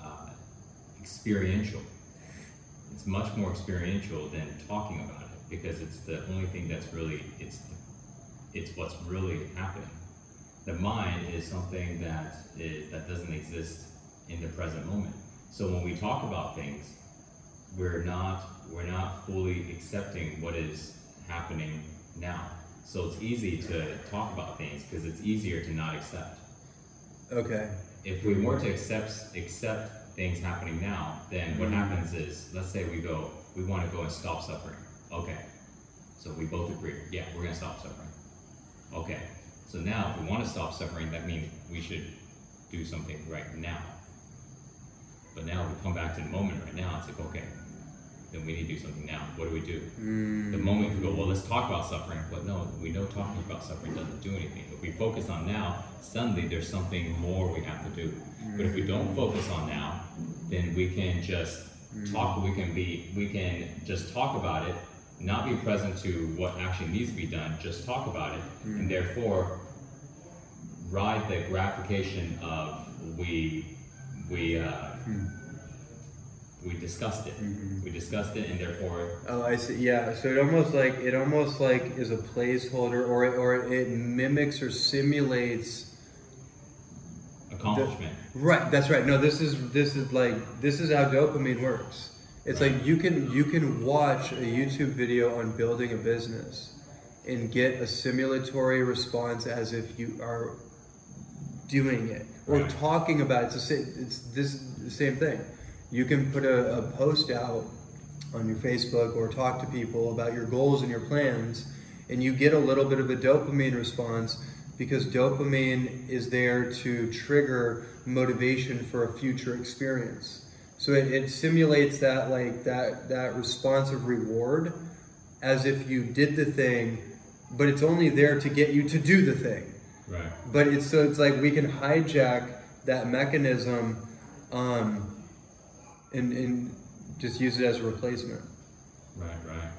uh, experiential. It's much more experiential than talking about it because it's the only thing that's really it's it's what's really happening. The mind is something that is, that doesn't exist in the present moment. So when we talk about things, we're not we're not fully accepting what is happening now. So it's easy to talk about things because it's easier to not accept. okay If we were to accept accept things happening now, then what mm-hmm. happens is, let's say we go, we want to go and stop suffering. Okay, so we both agree, yeah, we're gonna stop suffering. Okay, so now if we want to stop suffering, that means we should do something right now. But now we come back to the moment right now. It's like okay, then we need to do something now. What do we do? mm, The moment we go, well, let's talk about suffering. But no, we know talking about suffering doesn't do anything. If we focus on now, suddenly there's something more we have to do. But if we don't focus on now, then we can just talk. We can be. We can just talk about it, not be present to what actually needs to be done. Just talk about it, and therefore ride the gratification of we we uh, we discussed it. We discussed it, and therefore Oh, I see. Yeah. So it almost like it almost like is a placeholder, or it, or it mimics or simulates. accomplishment. Right. That's right. No, this is this is like this is how dopamine works. It's Right. like you can you can watch a YouTube video on building a business and get a simulatory response as if you are doing it or Right. talking about it. It's the same, it's this the same thing. You can put a, a post out on your Facebook or talk to people about your goals and your plans, and you get a little bit of a dopamine response because dopamine is there to trigger motivation for a future experience. So it, it simulates that like that that response of reward as if you did the thing, but it's only there to get you to do the thing. Right. But it's so it's like we can hijack that mechanism um, and, and just use it as a replacement. Right. Right.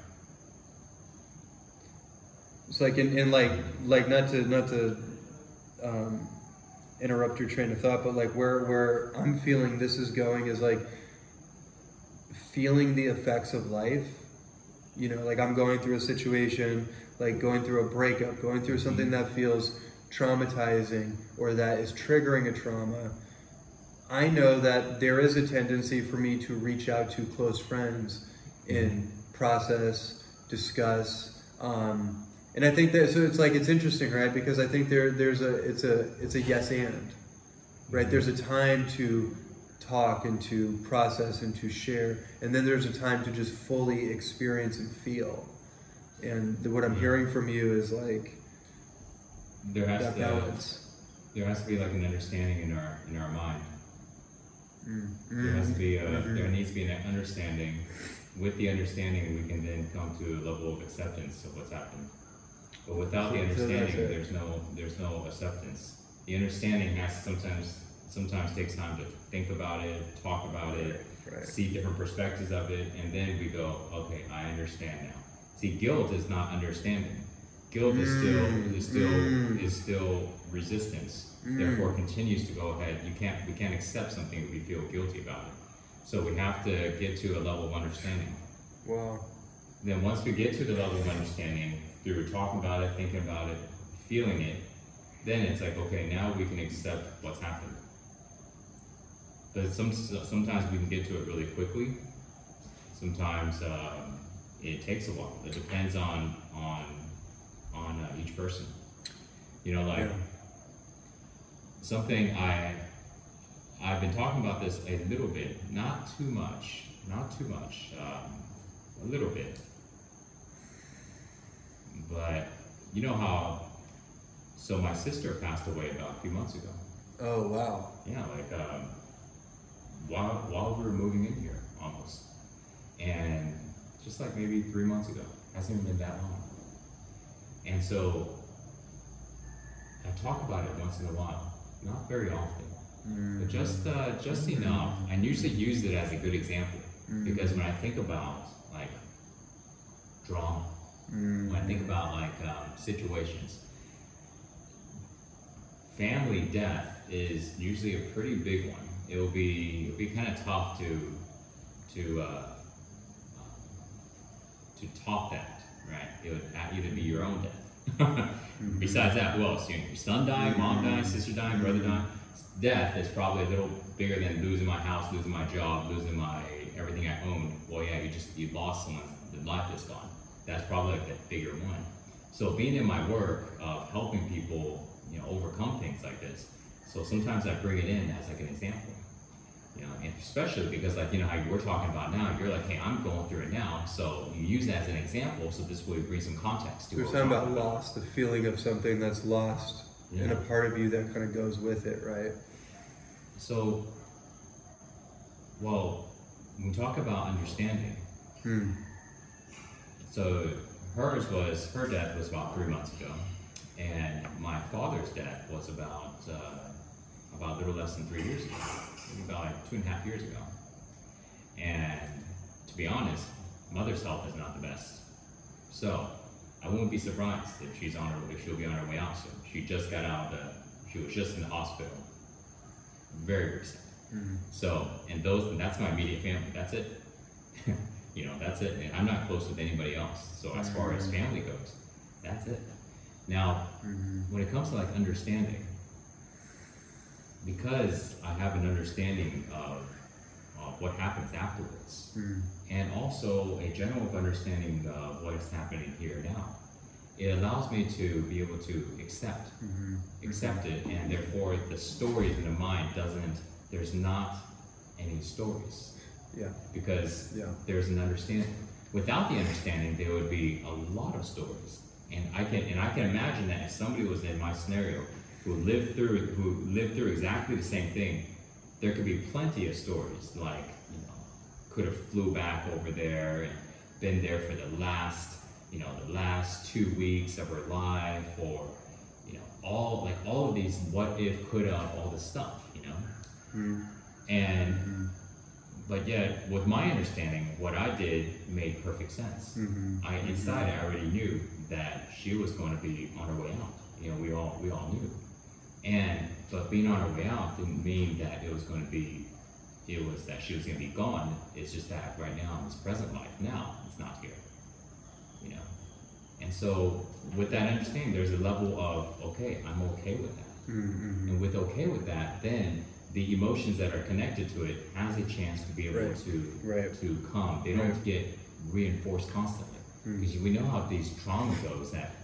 It's like in, in like like not to not to um, interrupt your train of thought, but like where where I'm feeling this is going is like feeling the effects of life. You know, like I'm going through a situation, like going through a breakup, going through something that feels traumatizing or that is triggering a trauma. I know that there is a tendency for me to reach out to close friends and process, discuss, um, and I think that so it's like it's interesting, right? Because I think there there's a it's a it's a yes and, right? There's a time to talk and to process and to share, and then there's a time to just fully experience and feel. And the, what I'm hearing from you is like There has that to balance. there has to be like an understanding in our in our mind mm-hmm. There has to be a, mm-hmm. there needs to be an understanding. With the understanding, we can then come to a level of acceptance of what's happened. But without the So that's understanding, there's no there's no acceptance. The understanding has to sometimes sometimes takes time to think about it, talk about it, Right. see different perspectives of it, and then we go, okay, I understand now. See, guilt is not understanding. Guilt is still is still Mm. is still resistance. Therefore, continues to go ahead. You can't we can't accept something that we feel guilty about it. So we have to get to a level of understanding. Wow. Then once we get to the level of understanding through talking about it, thinking about it, feeling it, then it's like okay, now we can accept what's happened. But some sometimes we can get to it really quickly. Sometimes um, it takes a while. It depends on on on uh, each person. You know, like Yeah. something I I've been talking about this a little bit, not too much, not too much, um, a little bit. But you know how? So my sister passed away about a few months ago. Oh wow. Yeah, like um, while while we were moving in here, almost, and just like maybe three months ago. Hasn't even been that long. And so I talk about it once in a while, not very often, but just uh, just enough. And usually use it as a good example. Because when I think about like drama, when I think about like um, situations, family death is usually a pretty big one. It'll be it'll be kind of tough to to uh, to top that, right? It would either be your own death. Besides that, who else? Your, your son dying, mom dying, mm-hmm. sister dying, brother dying. Death is probably a little bigger than losing my house, losing my job, losing my everything I owned. Well, yeah, you just you lost someone, the life is gone. That's probably like the bigger one. So being in my work of helping people, you know, overcome things like this. So sometimes I bring it in as like an example. You know, and especially because like you know how you were talking about now, you're like, hey, I'm going through it now, so you use that as an example, so this way bring some context to We're talking we're about loss, the feeling of something that's lost, and a part of you that kind of goes with it, right? So, well, when we talk about understanding, Hmm. so hers was her death was about three months ago, and my father's death was about uh, about a little less than three years ago, about like two and a half years ago. And to be honest, mother's health is not the best. So I wouldn't be surprised if she's on her if she'll be on her way out soon. She just got out of the she was just in the hospital. Very very sick. Mm-hmm. So and those and that's my immediate family. That's it. you know, that's it. And I'm not close with anybody else. So as far as mm-hmm. family goes, that's it. Now, mm-hmm. when it comes to like understanding, because I have an understanding of, of what happens afterwards, Hmm. and also a general understanding of what is happening here now, it allows me to be able to accept, accept it, and therefore the stories in the mind doesn't. There's not any stories Yeah. because Yeah. there's an understanding. Without the understanding, there would be a lot of stories, and I can and I can imagine that if somebody was in my scenario who lived through who lived through exactly the same thing, there could be plenty of stories like you know could have flew back over there and been there for the last you know the last two weeks of her life or you know all like all of these what if could have all this stuff you know? Hmm. And hmm. but yet with my understanding what i did made perfect sense. Mm-hmm. I inside i already knew that she was going to be on her way out. You know we all we all knew and but being on her way out didn't mean that it was going to be it was that she was going to be gone it's just that right now in this present life now it's not here you know and so with that understanding there's a level of okay i'm okay with that Mm-hmm. and with okay with that, then the emotions that are connected to it has a chance to be able Right. to Right. to come. They don't Right. get reinforced constantly because we know how these trauma goes. That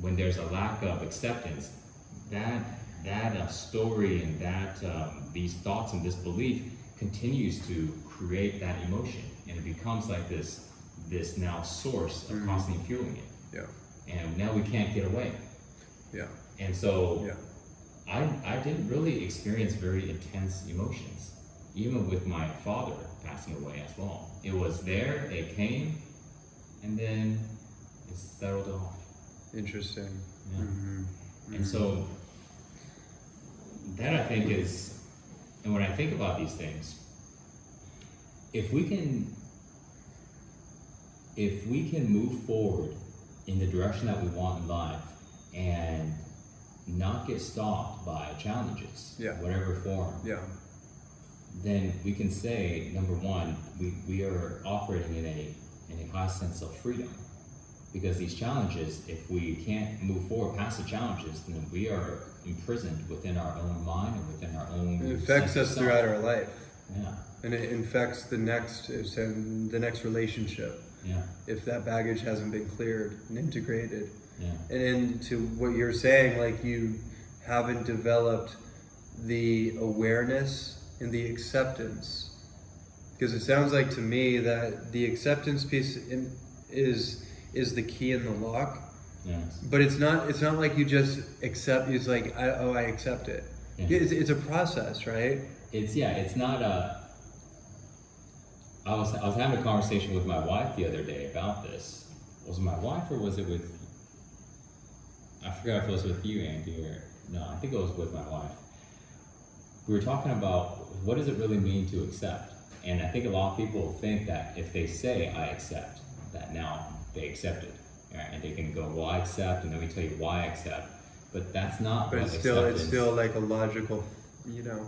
when there's a lack of acceptance, that that uh, story and that um, these thoughts and this belief continues to create that emotion, and it becomes like this this now source of Mm. constantly fueling it. Yeah. And now we can't get away. Yeah. And so Yeah. I, I didn't really experience very intense emotions. even with my father passing away as well. It was there, it came, and then it settled off. Interesting. Yeah. Mm-hmm. And so that I think is, and when I think about these things, if we can, if we can move forward in the direction that we want in life and not get stopped by challenges, Yeah. whatever form, Yeah. then we can say number one, we, we are operating in a in a high sense of freedom. Because these challenges, if we can't move forward past the challenges, then we are imprisoned within our own mind and within our own. It affects us throughout our life, Yeah, and it infects the next so um, the next relationship yeah, if that baggage hasn't been cleared and integrated. yeah, And into what you're saying, like you haven't developed the awareness and the acceptance. Because it sounds like to me that the acceptance piece in, is is the key in the lock, yeah. but it's not. It's not like you just accept. It's like I, oh, I accept it. Yeah. It's, it's a process, right? It's yeah, it's not a. I was I was having a conversation with my wife the other day about this. Was it my wife or was it with? I forgot if it was with you, Andy, or no. I think it was with my wife. We were talking about what does it really mean to accept, and I think a lot of people think that if they say I accept, that now they accept it? And they can go, well, I accept, and then we tell you why I accept, but that's not. But it's still it's still like a logical, you know.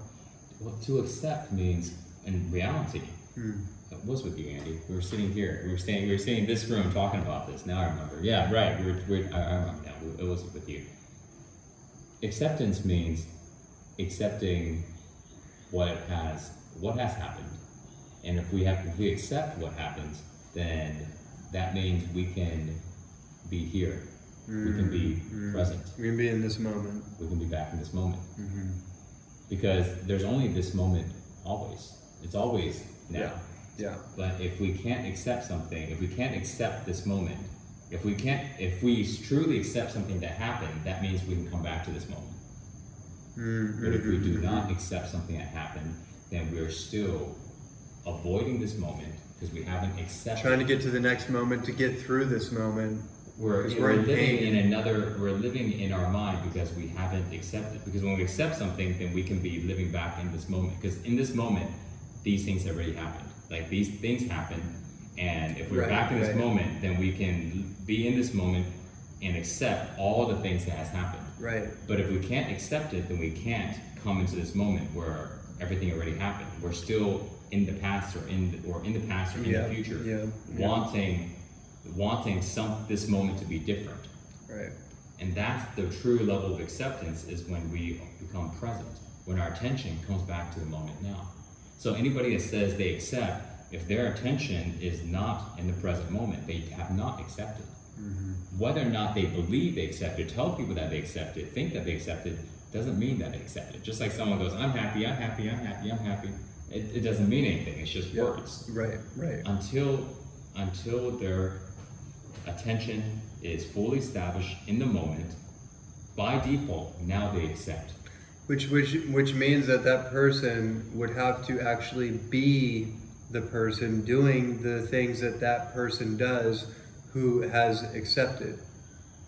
well, to accept means, in reality, Hmm. it was with you, Andy. We were sitting here. We were staying. We were sitting in this room talking about this. Now I remember. Yeah, right. We were. We were I, I remember now. It was with you. Acceptance means accepting what has, what has happened, and if we have, if we accept what happens, then that means we can be here. We can be Mm. present. We can be in this moment. We can be back in this moment hmm because there's only this moment always. It's always now. Yeah. Yeah. But if we can't accept something, if we can't accept this moment, if we can't, if we truly accept something that happened, that means we can come back to this moment. Mm-hmm. But if we do not accept something that happened, then we're still avoiding this moment because we haven't accepted. trying to get to the next moment to get through this moment. We're, we're, we're living pain. in another we're living in our mind because we haven't accepted because when we accept something then we can be living back in this moment because in this moment these things have already happened like these things happen and if we're Right, back in this right. moment then we can be in this moment and accept all the things that has happened Right. but if we can't accept it then we can't come into this moment where everything already happened we're still in the past or in the, or in the past or in Yeah, the future yeah, yeah. Wanting some this moment to be different Right. and that's the true level of acceptance is when we become present when our attention comes back to the moment now so anybody that says they accept if their attention is not in the present moment they have not accepted mm-hmm. whether or not they believe they accepted tell people that they accepted think that they accepted doesn't mean that they accepted just like someone goes i'm happy i'm happy i'm happy i'm happy it, it doesn't mean anything it's just Yeah. words Right. Right. until until their attention is fully established in the moment by default now they accept Which which which means that that person would have to actually be the person doing the things that that person does who has accepted.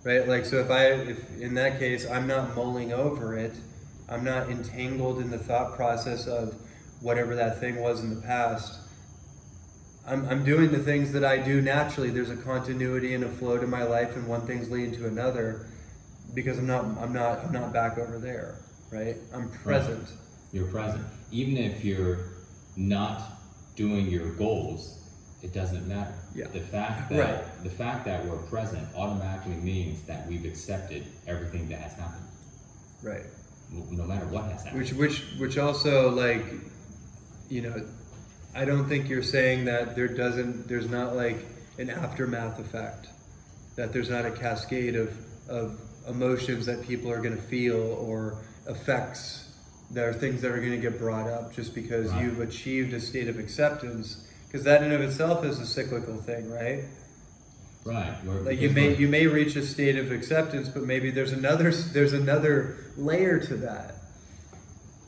Right? Like so if I if in that case I'm not mulling over it, I'm not entangled in the thought process of whatever that thing was in the past. I'm, I'm doing the things that I do naturally. There's a continuity and a flow to my life, and one thing's leading to another, because I'm not I'm not I'm not back over there, right? I'm present. you're present even if you're not doing your goals it doesn't matter Yeah. the fact that Right. the fact that we're present automatically means that we've accepted everything that has happened Right. no matter what has happened Which which which also like, you know, I don't think you're saying that there doesn't there's not like an aftermath effect, that there's not a cascade of of emotions that people are going to feel or effects that are things that are going to get brought up just because Right. you've achieved a state of acceptance because that in of itself is a cyclical thing right right we're, like you may you may reach a state of acceptance but maybe there's another there's another layer to that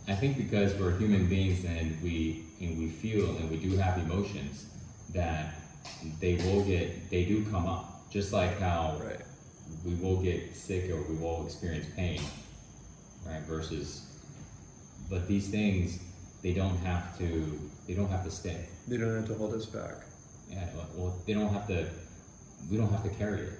I think because we're human beings and we and we feel and we do have emotions that they will get they do come up just like how Right. we will get sick or we will experience pain right versus but these things they don't have to they don't have to stay They don't have to hold us back. yeah well they don't have to we don't have to carry it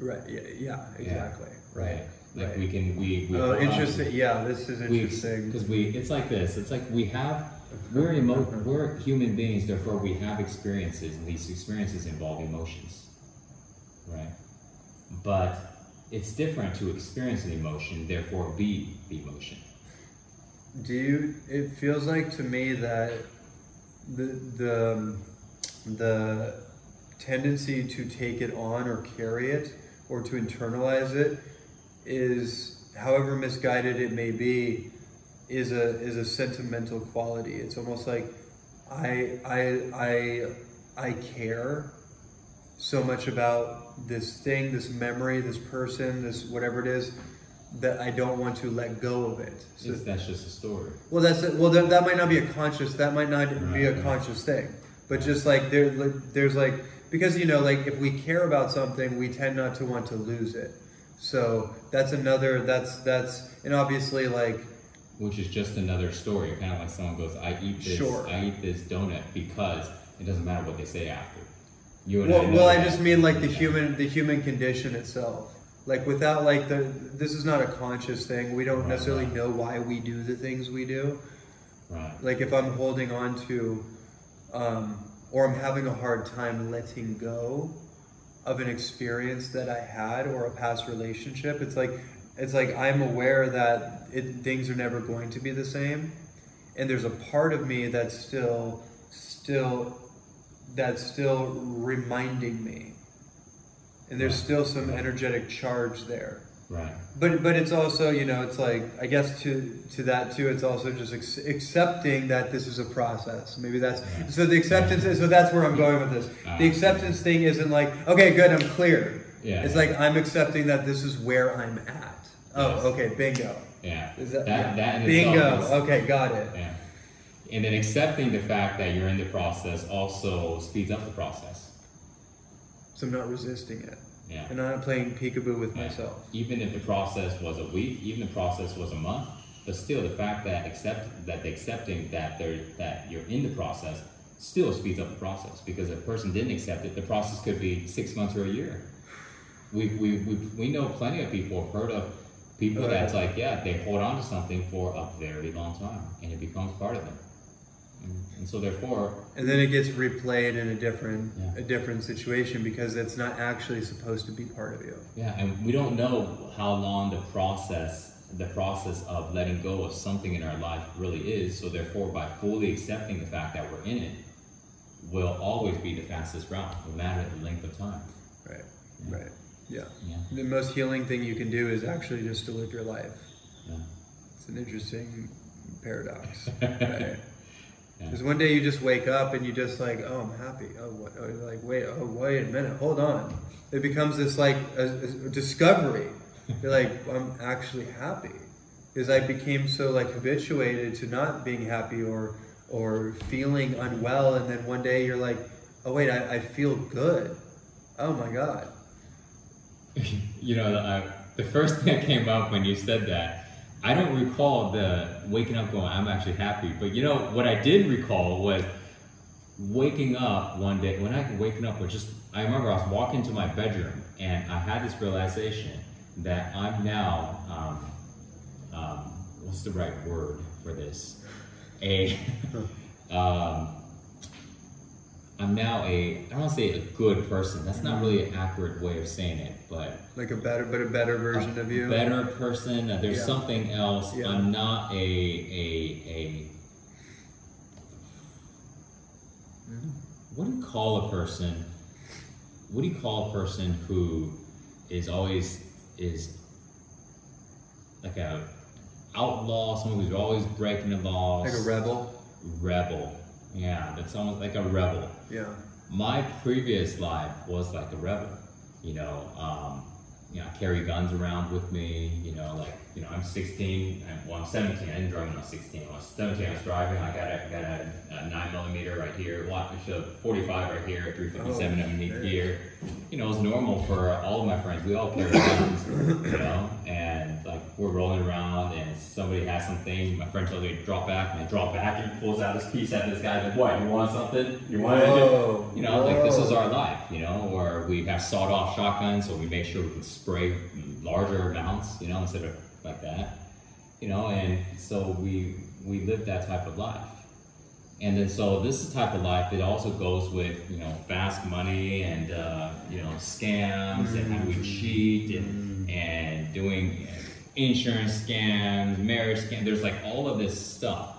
Right. Yeah. Yeah. Exactly. Right. Like right. we can we, we Oh, hold on to- interesting. Yeah, this is interesting. because we it's like this it's like we have we're emo- we're human beings therefore we have experiences and these experiences involve emotions right but it's different to experience an emotion therefore be the emotion Do you? It feels like to me that the the the tendency to take it on or carry it or to internalize it is, however misguided it may be, is a is a sentimental quality. It's almost like I I I I care so much about this thing, this memory, this person, this whatever it is, that I don't want to let go of it. So, it's, that's just a story well, that's it. Well, that, that might not be a conscious. That might not be a Right. conscious thing. But just like there, like, there's like because you know, like if we care about something, we tend not to want to lose it. So that's another. That's that's and obviously like which is just another story kind of like someone goes i eat this Sure. i eat this donut because it doesn't matter what they say after you and well, I well, I just mean like the human the human condition itself. Like without like the this is not a conscious thing. We don't Right, necessarily right. know why we do the things we do. right like if i'm holding on to um, or i'm having a hard time letting go of an experience that i had or a past relationship it's like it's like i'm aware that it, things are never going to be the same. And there's a part of me that's still still that's still reminding me. And there's still some energetic charge there right but but it's also you know it's like I guess to to that too it's also just ex- accepting that this is a process. Maybe that's Yeah. so the acceptance is so that's where I'm going with this. Ah. The acceptance thing isn't like okay good I'm clear. Yeah. It's like I'm accepting that this is where I'm at. Oh Yes. okay bingo. yeah Is that, that, yeah. that bingo? is- Okay got it. Yeah. And then accepting the fact that you're in the process also speeds up the process. So I'm not resisting it Yeah. and I'm playing peekaboo with Yeah. myself. Even if the process was a week, even if the process was a month, but still the fact that accept that the accepting that there that you're in the process still speeds up the process because if a person didn't accept it, the process could be six months or a year. We we, we, we know plenty of people have heard of people Right. that's like, yeah, they hold on to something for a very long time and it becomes part of them. And, and so therefore And then it gets replayed in a different Yeah. a different situation because it's not actually supposed to be part of you. Yeah, and we don't know how long the process the process of letting go of something in our life really is. So therefore, by fully accepting the fact that we're in it, will always be the fastest route, no matter the length of time. Right. Yeah. Right. Yeah. Yeah, The most healing thing you can do is actually just to live your life. yeah. It's an interesting paradox. Right. Yeah. Because one day you just wake up and you just like, oh, I'm happy. Oh, what? Oh, you're like, wait, oh, wait a minute, hold on. It becomes this like a, a discovery. You're like, I'm actually happy because I became so like habituated to not being happy or or feeling unwell, and then one day you're like, oh wait, I, I feel good. Oh my god. you know, I, uh, the first thing that came up when you said that, I don't recall the waking up going, I'm actually happy. But you know, what I did recall was waking up one day, when I waking up was just, I remember I was walking to my bedroom and I had this realization that I'm now, um, um, what's the right word for this? A, um, I'm now a, I don't want to say a good person. That's not really an accurate way of saying it, but Like a better, but a better version a of you. better person. Uh, there's Yeah. something else. Yeah. I'm not a a a. What do you call a person? What do you call a person who is always is like a outlaw, someone who's always breaking the laws, Like a rebel. rebel? Yeah, that's almost like a rebel Yeah. my previous life was like a rebel. You know, um, you know, I carry guns around with me. You know, like you know, I'm 16. And, well, I'm 17. I didn't drive when I was 16. When I was 17, I was driving. I got a, got a, a nine millimeter right here, a 45 right here, 357 Oh, underneath here. You know, it was normal for all of my friends. We all carry guns. You know, and like we're rolling around, and somebody has something. My friend tells me to drop back, and they drop back, and he pulls out his piece at this guy. Like, what? You want something? You want to? Whoa, You know, like this is our life, you know, or we have sawed off shotguns, so we make sure we can spray larger amounts, you know, instead of like that, you know, and so we we live that type of life. And then so this is the type of life that also goes with, you know, fast money and, uh, you know, scams and how we cheat and, and doing insurance scams, marriage scams. There's like all of this stuff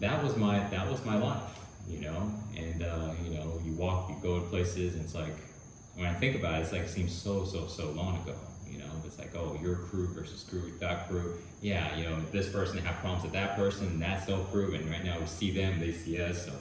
that was my that was my life, you know. And uh, you know, you walk, you go to places, and it's like when I think about it, it's like it seems so so so long ago. You it's like oh, your crew versus crew, that crew. Yeah, you know, this person had problems with that person, that's no proven. Right now we see them, they see us. So,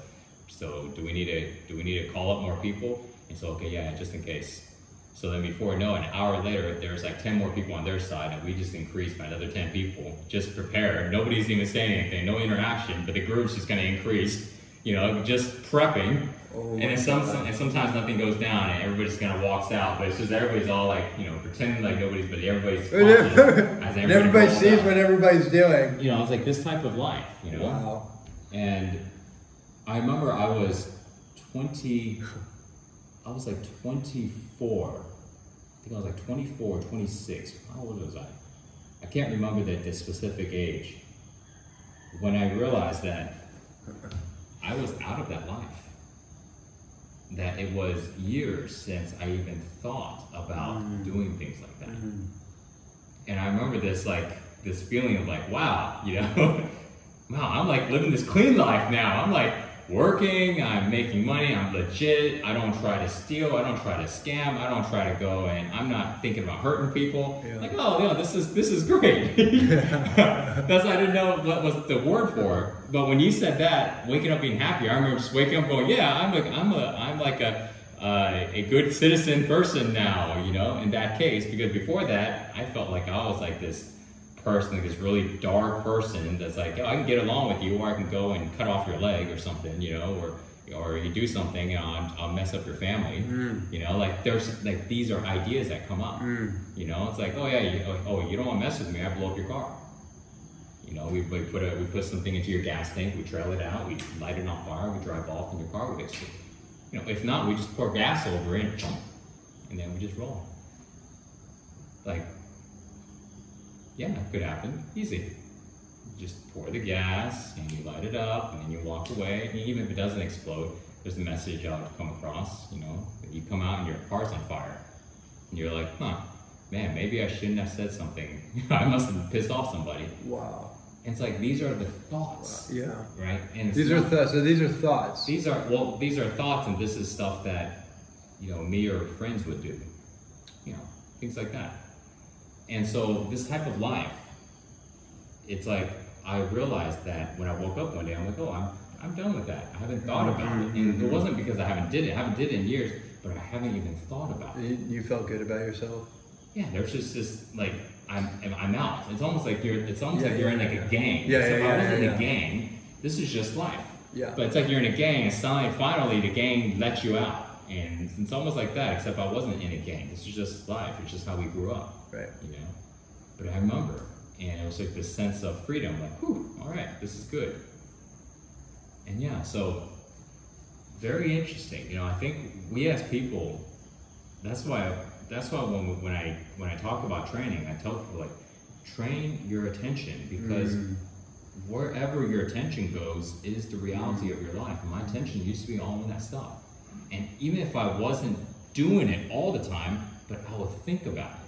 so do we need to do we need to call up more people? And so okay, yeah, just in case. So then before I know, an hour later, there's like 10 more people on their side, and we just increased by another 10 people. Just prepared. Nobody's even saying anything, no interaction, but the group's just going to increase, you know, just prepping. Oh and some, and sometimes nothing goes down, and everybody just kind of walks out. But it's just everybody's all like, you know, pretending like nobody's, but everybody's. Everybody, everybody sees out. what everybody's doing. You know, it's like this type of life, you know. Wow. And I remember I was 20, I was like 24. I think I was like 24, 26. How old was I? I can't remember the, the specific age. When I realized that I was out of that life. That it was years since I even thought about mm-hmm. doing things like that. Mm-hmm. And I remember this like this feeling of like, wow, you know, wow, I'm like living this clean life now. I'm like working, I'm making money, I'm legit. I don't try to steal, I don't try to scam, I don't try to go and I'm not thinking about hurting people. Yeah. Like, oh yeah, this is this is great. That's I didn't know what was the word for. it. But when you said that, waking up being happy, I remember just waking up going, yeah, I'm like I'm a I'm like a uh, a good citizen person now, you know, in that case, because before that, I felt like I was like this person, like this really dark person that's like, oh, I can get along with you, or I can go and cut off your leg or something, you know, or or you do something, and I'll, I'll mess up your family, mm. you know, like there's like these are ideas that come up, mm. you know, it's like, oh yeah, you, oh, oh, you don't want to mess with me, I blow up your car. You know, we, we put a we put something into your gas tank, we trail it out, we light it on fire, we drive off, and your car will get screwed. You know, if not, we just pour gas over it, and then we just roll. Like, yeah, it could happen. Easy. Just pour the gas, and you light it up, and then you walk away. And even if it doesn't explode, there's a message I'll come across. You know, you come out and your car's on fire, and you're like, huh, man, maybe I shouldn't have said something. I must have pissed off somebody. Wow. And it's like these are the thoughts, Yeah. right? And These are not- th- so these are thoughts. these are well, these are thoughts, and this is stuff that you know me or friends would do, you know, things like that. And so this type of life, it's like I realized that when I woke up one day, I'm like, oh, I'm I'm done with that. I haven't thought about it, and it mm-hmm. wasn't because I haven't did it. I haven't did it in years, but I haven't even thought about it. You, felt good about yourself. Yeah, there's just this like I'm I'm out. It's almost like you're. It's almost Yeah, like you're in yeah, like a gang. Yeah, so yeah, if yeah, I wasn't yeah, in a gang, this is just life. Yeah. But it's like you're in a gang, and suddenly, finally, the gang lets you out, and it's almost like that. Except I wasn't in a gang. This is just life. It's just how we grew up, Right. you know. But I remember, and it was like this sense of freedom. Like, whew, all right, this is good. And yeah, so very interesting. You know, I think we as people, that's why that's why when when I when I talk about training, I tell people like train your attention because Mm. wherever your attention goes is the reality of your life. And my attention used to be all in that stuff. And even if I wasn't doing it all the time, but I would think about it.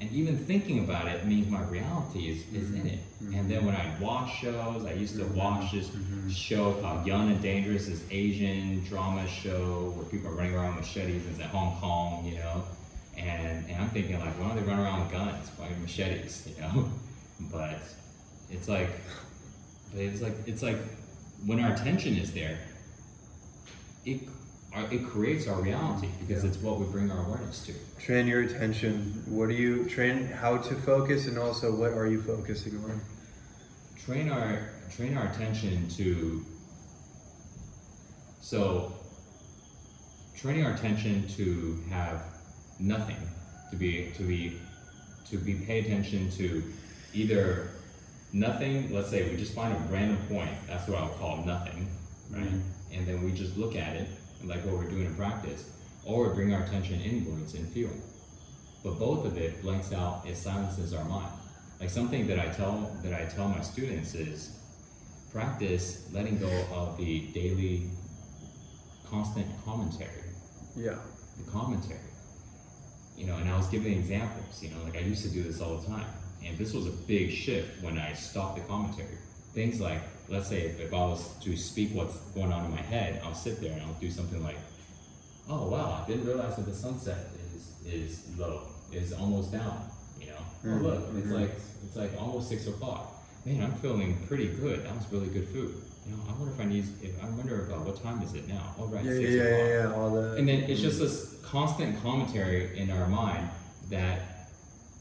And even thinking about it means my reality is, is in mm-hmm. it. Mm-hmm. And then when I watch shows, I used to mm-hmm. watch this show called Young and Dangerous, this Asian drama show where people are running around with machetes. It's in Hong Kong, you know. And, and I'm thinking like, why don't they run around with guns? Why machetes, you know? But it's like, but it's like it's like when our attention is there, it our, it creates our reality because Yeah. it's what we bring our awareness to. Train your attention. What do you train? How to focus, and also what are you focusing on? Train our train our attention to. So. Training our attention to have nothing, to be to be to be pay attention to either nothing. Let's say we just find a random point. That's what I'll call nothing, right? Mhm. And then we just look at it, like what we're doing in practice, or we bring our attention inwards and feel. But both of it blanks out. It silences our mind. Like something that I tell that I tell my students is practice letting go of the daily constant commentary Yeah. the commentary. You know, and I was giving examples, you know, like I used to do this all the time. And this was a big shift when I stopped the commentary. Things like, let's say if, if I was to speak what's going on in my head, I'll sit there and I'll do something like, oh wow, I didn't realize that the sunset is is low, is almost down. You know, Mhm, oh look, it's mhm. like it's like almost six o'clock. Man, I'm feeling pretty good. That was really good food. You know, I wonder if I need. If, I wonder about what time is it now? Oh right, Yeah, yeah, six yeah, o'clock. yeah, yeah. All the. And then it's just this constant commentary in our mind that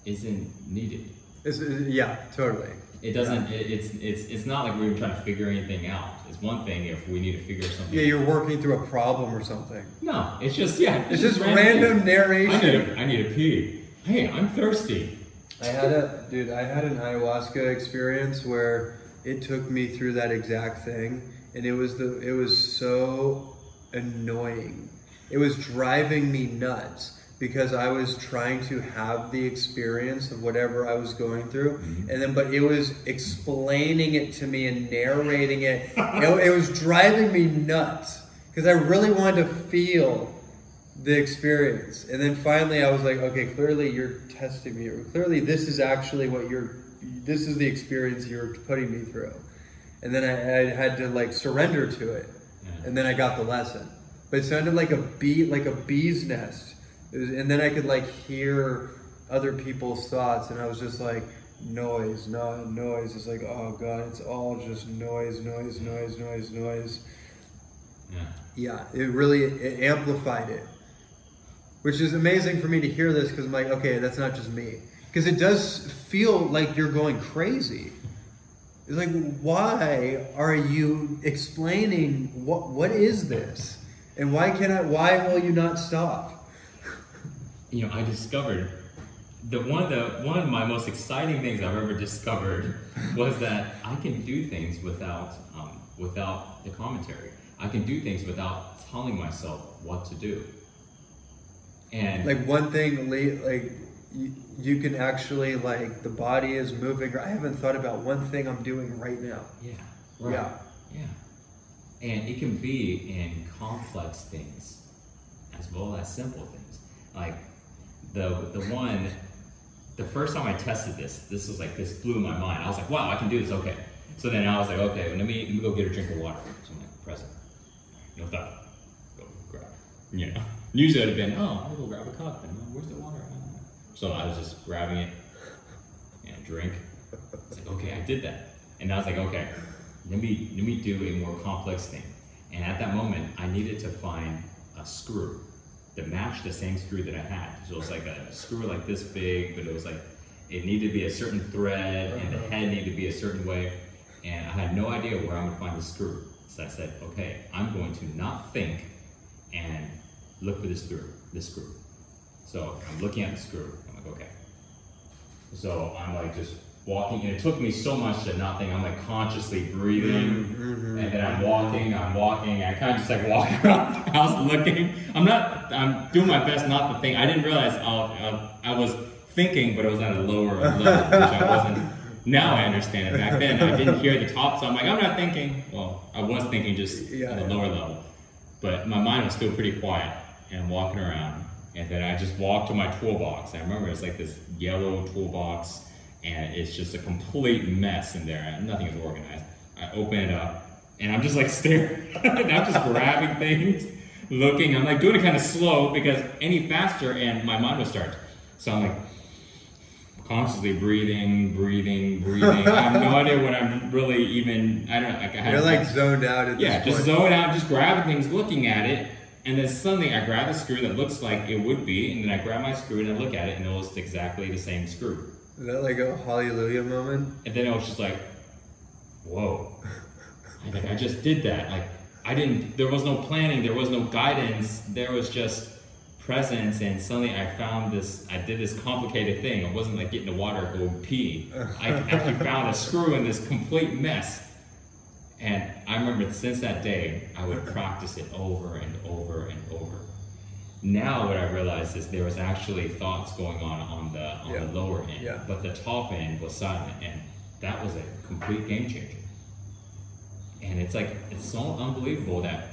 isn't needed. It's, yeah, totally. It doesn't. It, it's it's it's not like we were trying to figure anything out. It's one thing if we need to figure something. Yeah, you're working through a problem or something. No, it's just yeah. It's just random things. narration. I need a, I need a pee. Hey, I'm thirsty. I had a dude. I had an ayahuasca experience where it took me through that exact thing, and it was the it was so annoying. It was driving me nuts because I was trying to have the experience of whatever I was going through, mm-hmm. and then but it was explaining it to me and narrating it. it, it was driving me nuts because I really wanted to feel the experience. And then finally I was like, okay, clearly you're testing me. Clearly this is actually what you're this is the experience you're putting me through. And then I, I had to like surrender to it. Yeah. And then I got the lesson. But it sounded like a bee like a bee's nest. Was, and then I could like hear other people's thoughts and I was just like noise, no noise. It's like, oh god, it's all just noise, noise, noise, noise, noise. Yeah. Yeah, it really it amplified it, which is amazing for me to hear this because I'm like, okay, that's not just me, because it does feel like you're going crazy. It's like, why are you explaining what what is this, and why can I? Why will you not stop? You know, I discovered the one of the one of my most exciting things I've ever discovered was that I can do things without um, without the commentary. I can do things without telling myself what to do. And Like one thing, le- like you, you can actually like the body is moving. I haven't thought about one thing I'm doing right now. yeah, right. Yeah. Yeah. And it can be in complex things as well as simple things. Like the the one the first time I tested this, this was like this blew my mind. I was like, wow, I can do this, okay. So then I was like, okay, let me let me go get a drink of water. So I'm like, present. No thought. Go grab. You know. Usually I'd have been, oh, I'll go grab a cup and uh, where's the water? Know. So I was just grabbing it and drink. It's like, okay, I did that. And I was like, okay, let me let me do a more complex thing. And at that moment, I needed to find a screw that matched the same screw that I had. So it was like a screw like this big, but it was like it needed to be a certain thread, and the uh-huh. head needed to be a certain way. And I had no idea where I'm gonna find the screw. So I said, okay, I'm going to not think and look for this screw. This screw. So I'm looking at the screw. I'm like, okay. So I'm like just walking, and it took me so much to not think. I'm like consciously breathing, Mhm. and then I'm walking, I'm walking, I kind of just like walking around the house looking. I'm not, I'm doing my best not to think. I didn't realize uh, I was thinking, but it was at a lower level, which I wasn't. Now I understand it. Back then, I didn't hear the top, so I'm like, I'm not thinking. Well, I was thinking just Yeah, at a yeah. lower level, but my mind was still pretty quiet, and I'm walking around. And then I just walked to my toolbox. I remember it's like this yellow toolbox, and it's just a complete mess in there. and Nothing is organized. I open it up, and I'm just like staring. I'm just grabbing things, looking. I'm like doing it kind of slow because any faster, and my mind would start. So I'm like consciously breathing, breathing, breathing. I have no idea what I'm really even. I don't. Like, I You're like zoned out at yeah, just point. zone out, just grabbing things, looking at it, And then suddenly I grab a screw that looks like it would be, and then I grab my screw and I look at it, and it was exactly the same screw. Is that like a hallelujah moment? And then I was just like, whoa. like I just did that. Like I didn't there was no planning, there was no guidance, there was just presence and suddenly I found this I did this complicated thing. I wasn't like getting the water go pee. I actually found a screw in this complete mess. And I remember since that day I would practice it over and over and over. Now what I realized is there was actually thoughts going on on the on Yeah. the lower end, Yeah. but the top end was silent, and that was a complete game changer. And it's like it's so unbelievable that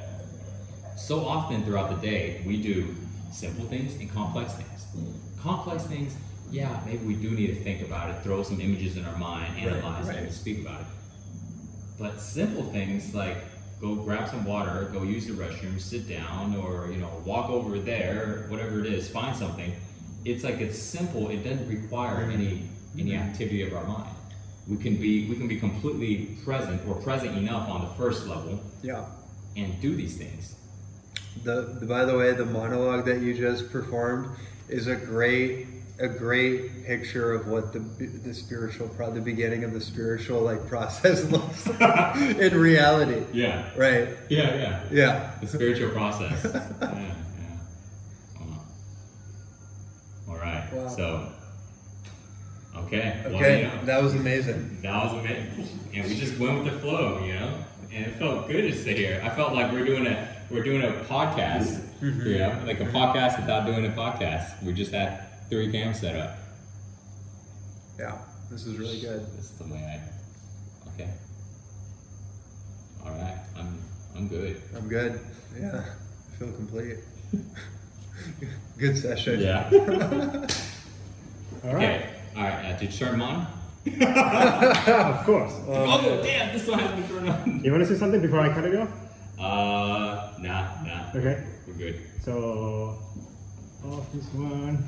so often throughout the day we do simple things and complex things. Complex things, yeah, maybe we do need to think about it, throw some images in our mind, analyze right. it, and speak about it. But simple things like go grab some water, go use the restroom, sit down, or you know, walk over there, whatever it is, find something. It's like it's simple. It doesn't require any any activity of our mind. We can be we can be completely present or present enough on the first level Yeah. and do these things. The, the by the way, the monologue that you just performed is a great a great picture of what the the spiritual pro the beginning of the spiritual like process looks like in reality. Yeah. Right. Yeah, yeah. Yeah. The spiritual process. yeah, yeah. Wow. All right. Wow. So, okay. Well, Okay. you know, That was amazing. that was amazing. And we just went with the flow, you know? And it felt good to sit here. I felt like we're doing a we're doing a podcast, Mm-hmm. you know, like a podcast without doing a podcast. We just had three cams set up. Yeah. This is really good. This is the way I. Okay. All right. I'm I'm good. I'm good. Yeah. I feel complete. good session. Yeah. All right. Okay. All right. Uh, did you turn on? Of course. Oh, damn! This one has been turned on. You want to say something before I cut it off? Uh, nah, nah. Okay. We're good. So, off this one.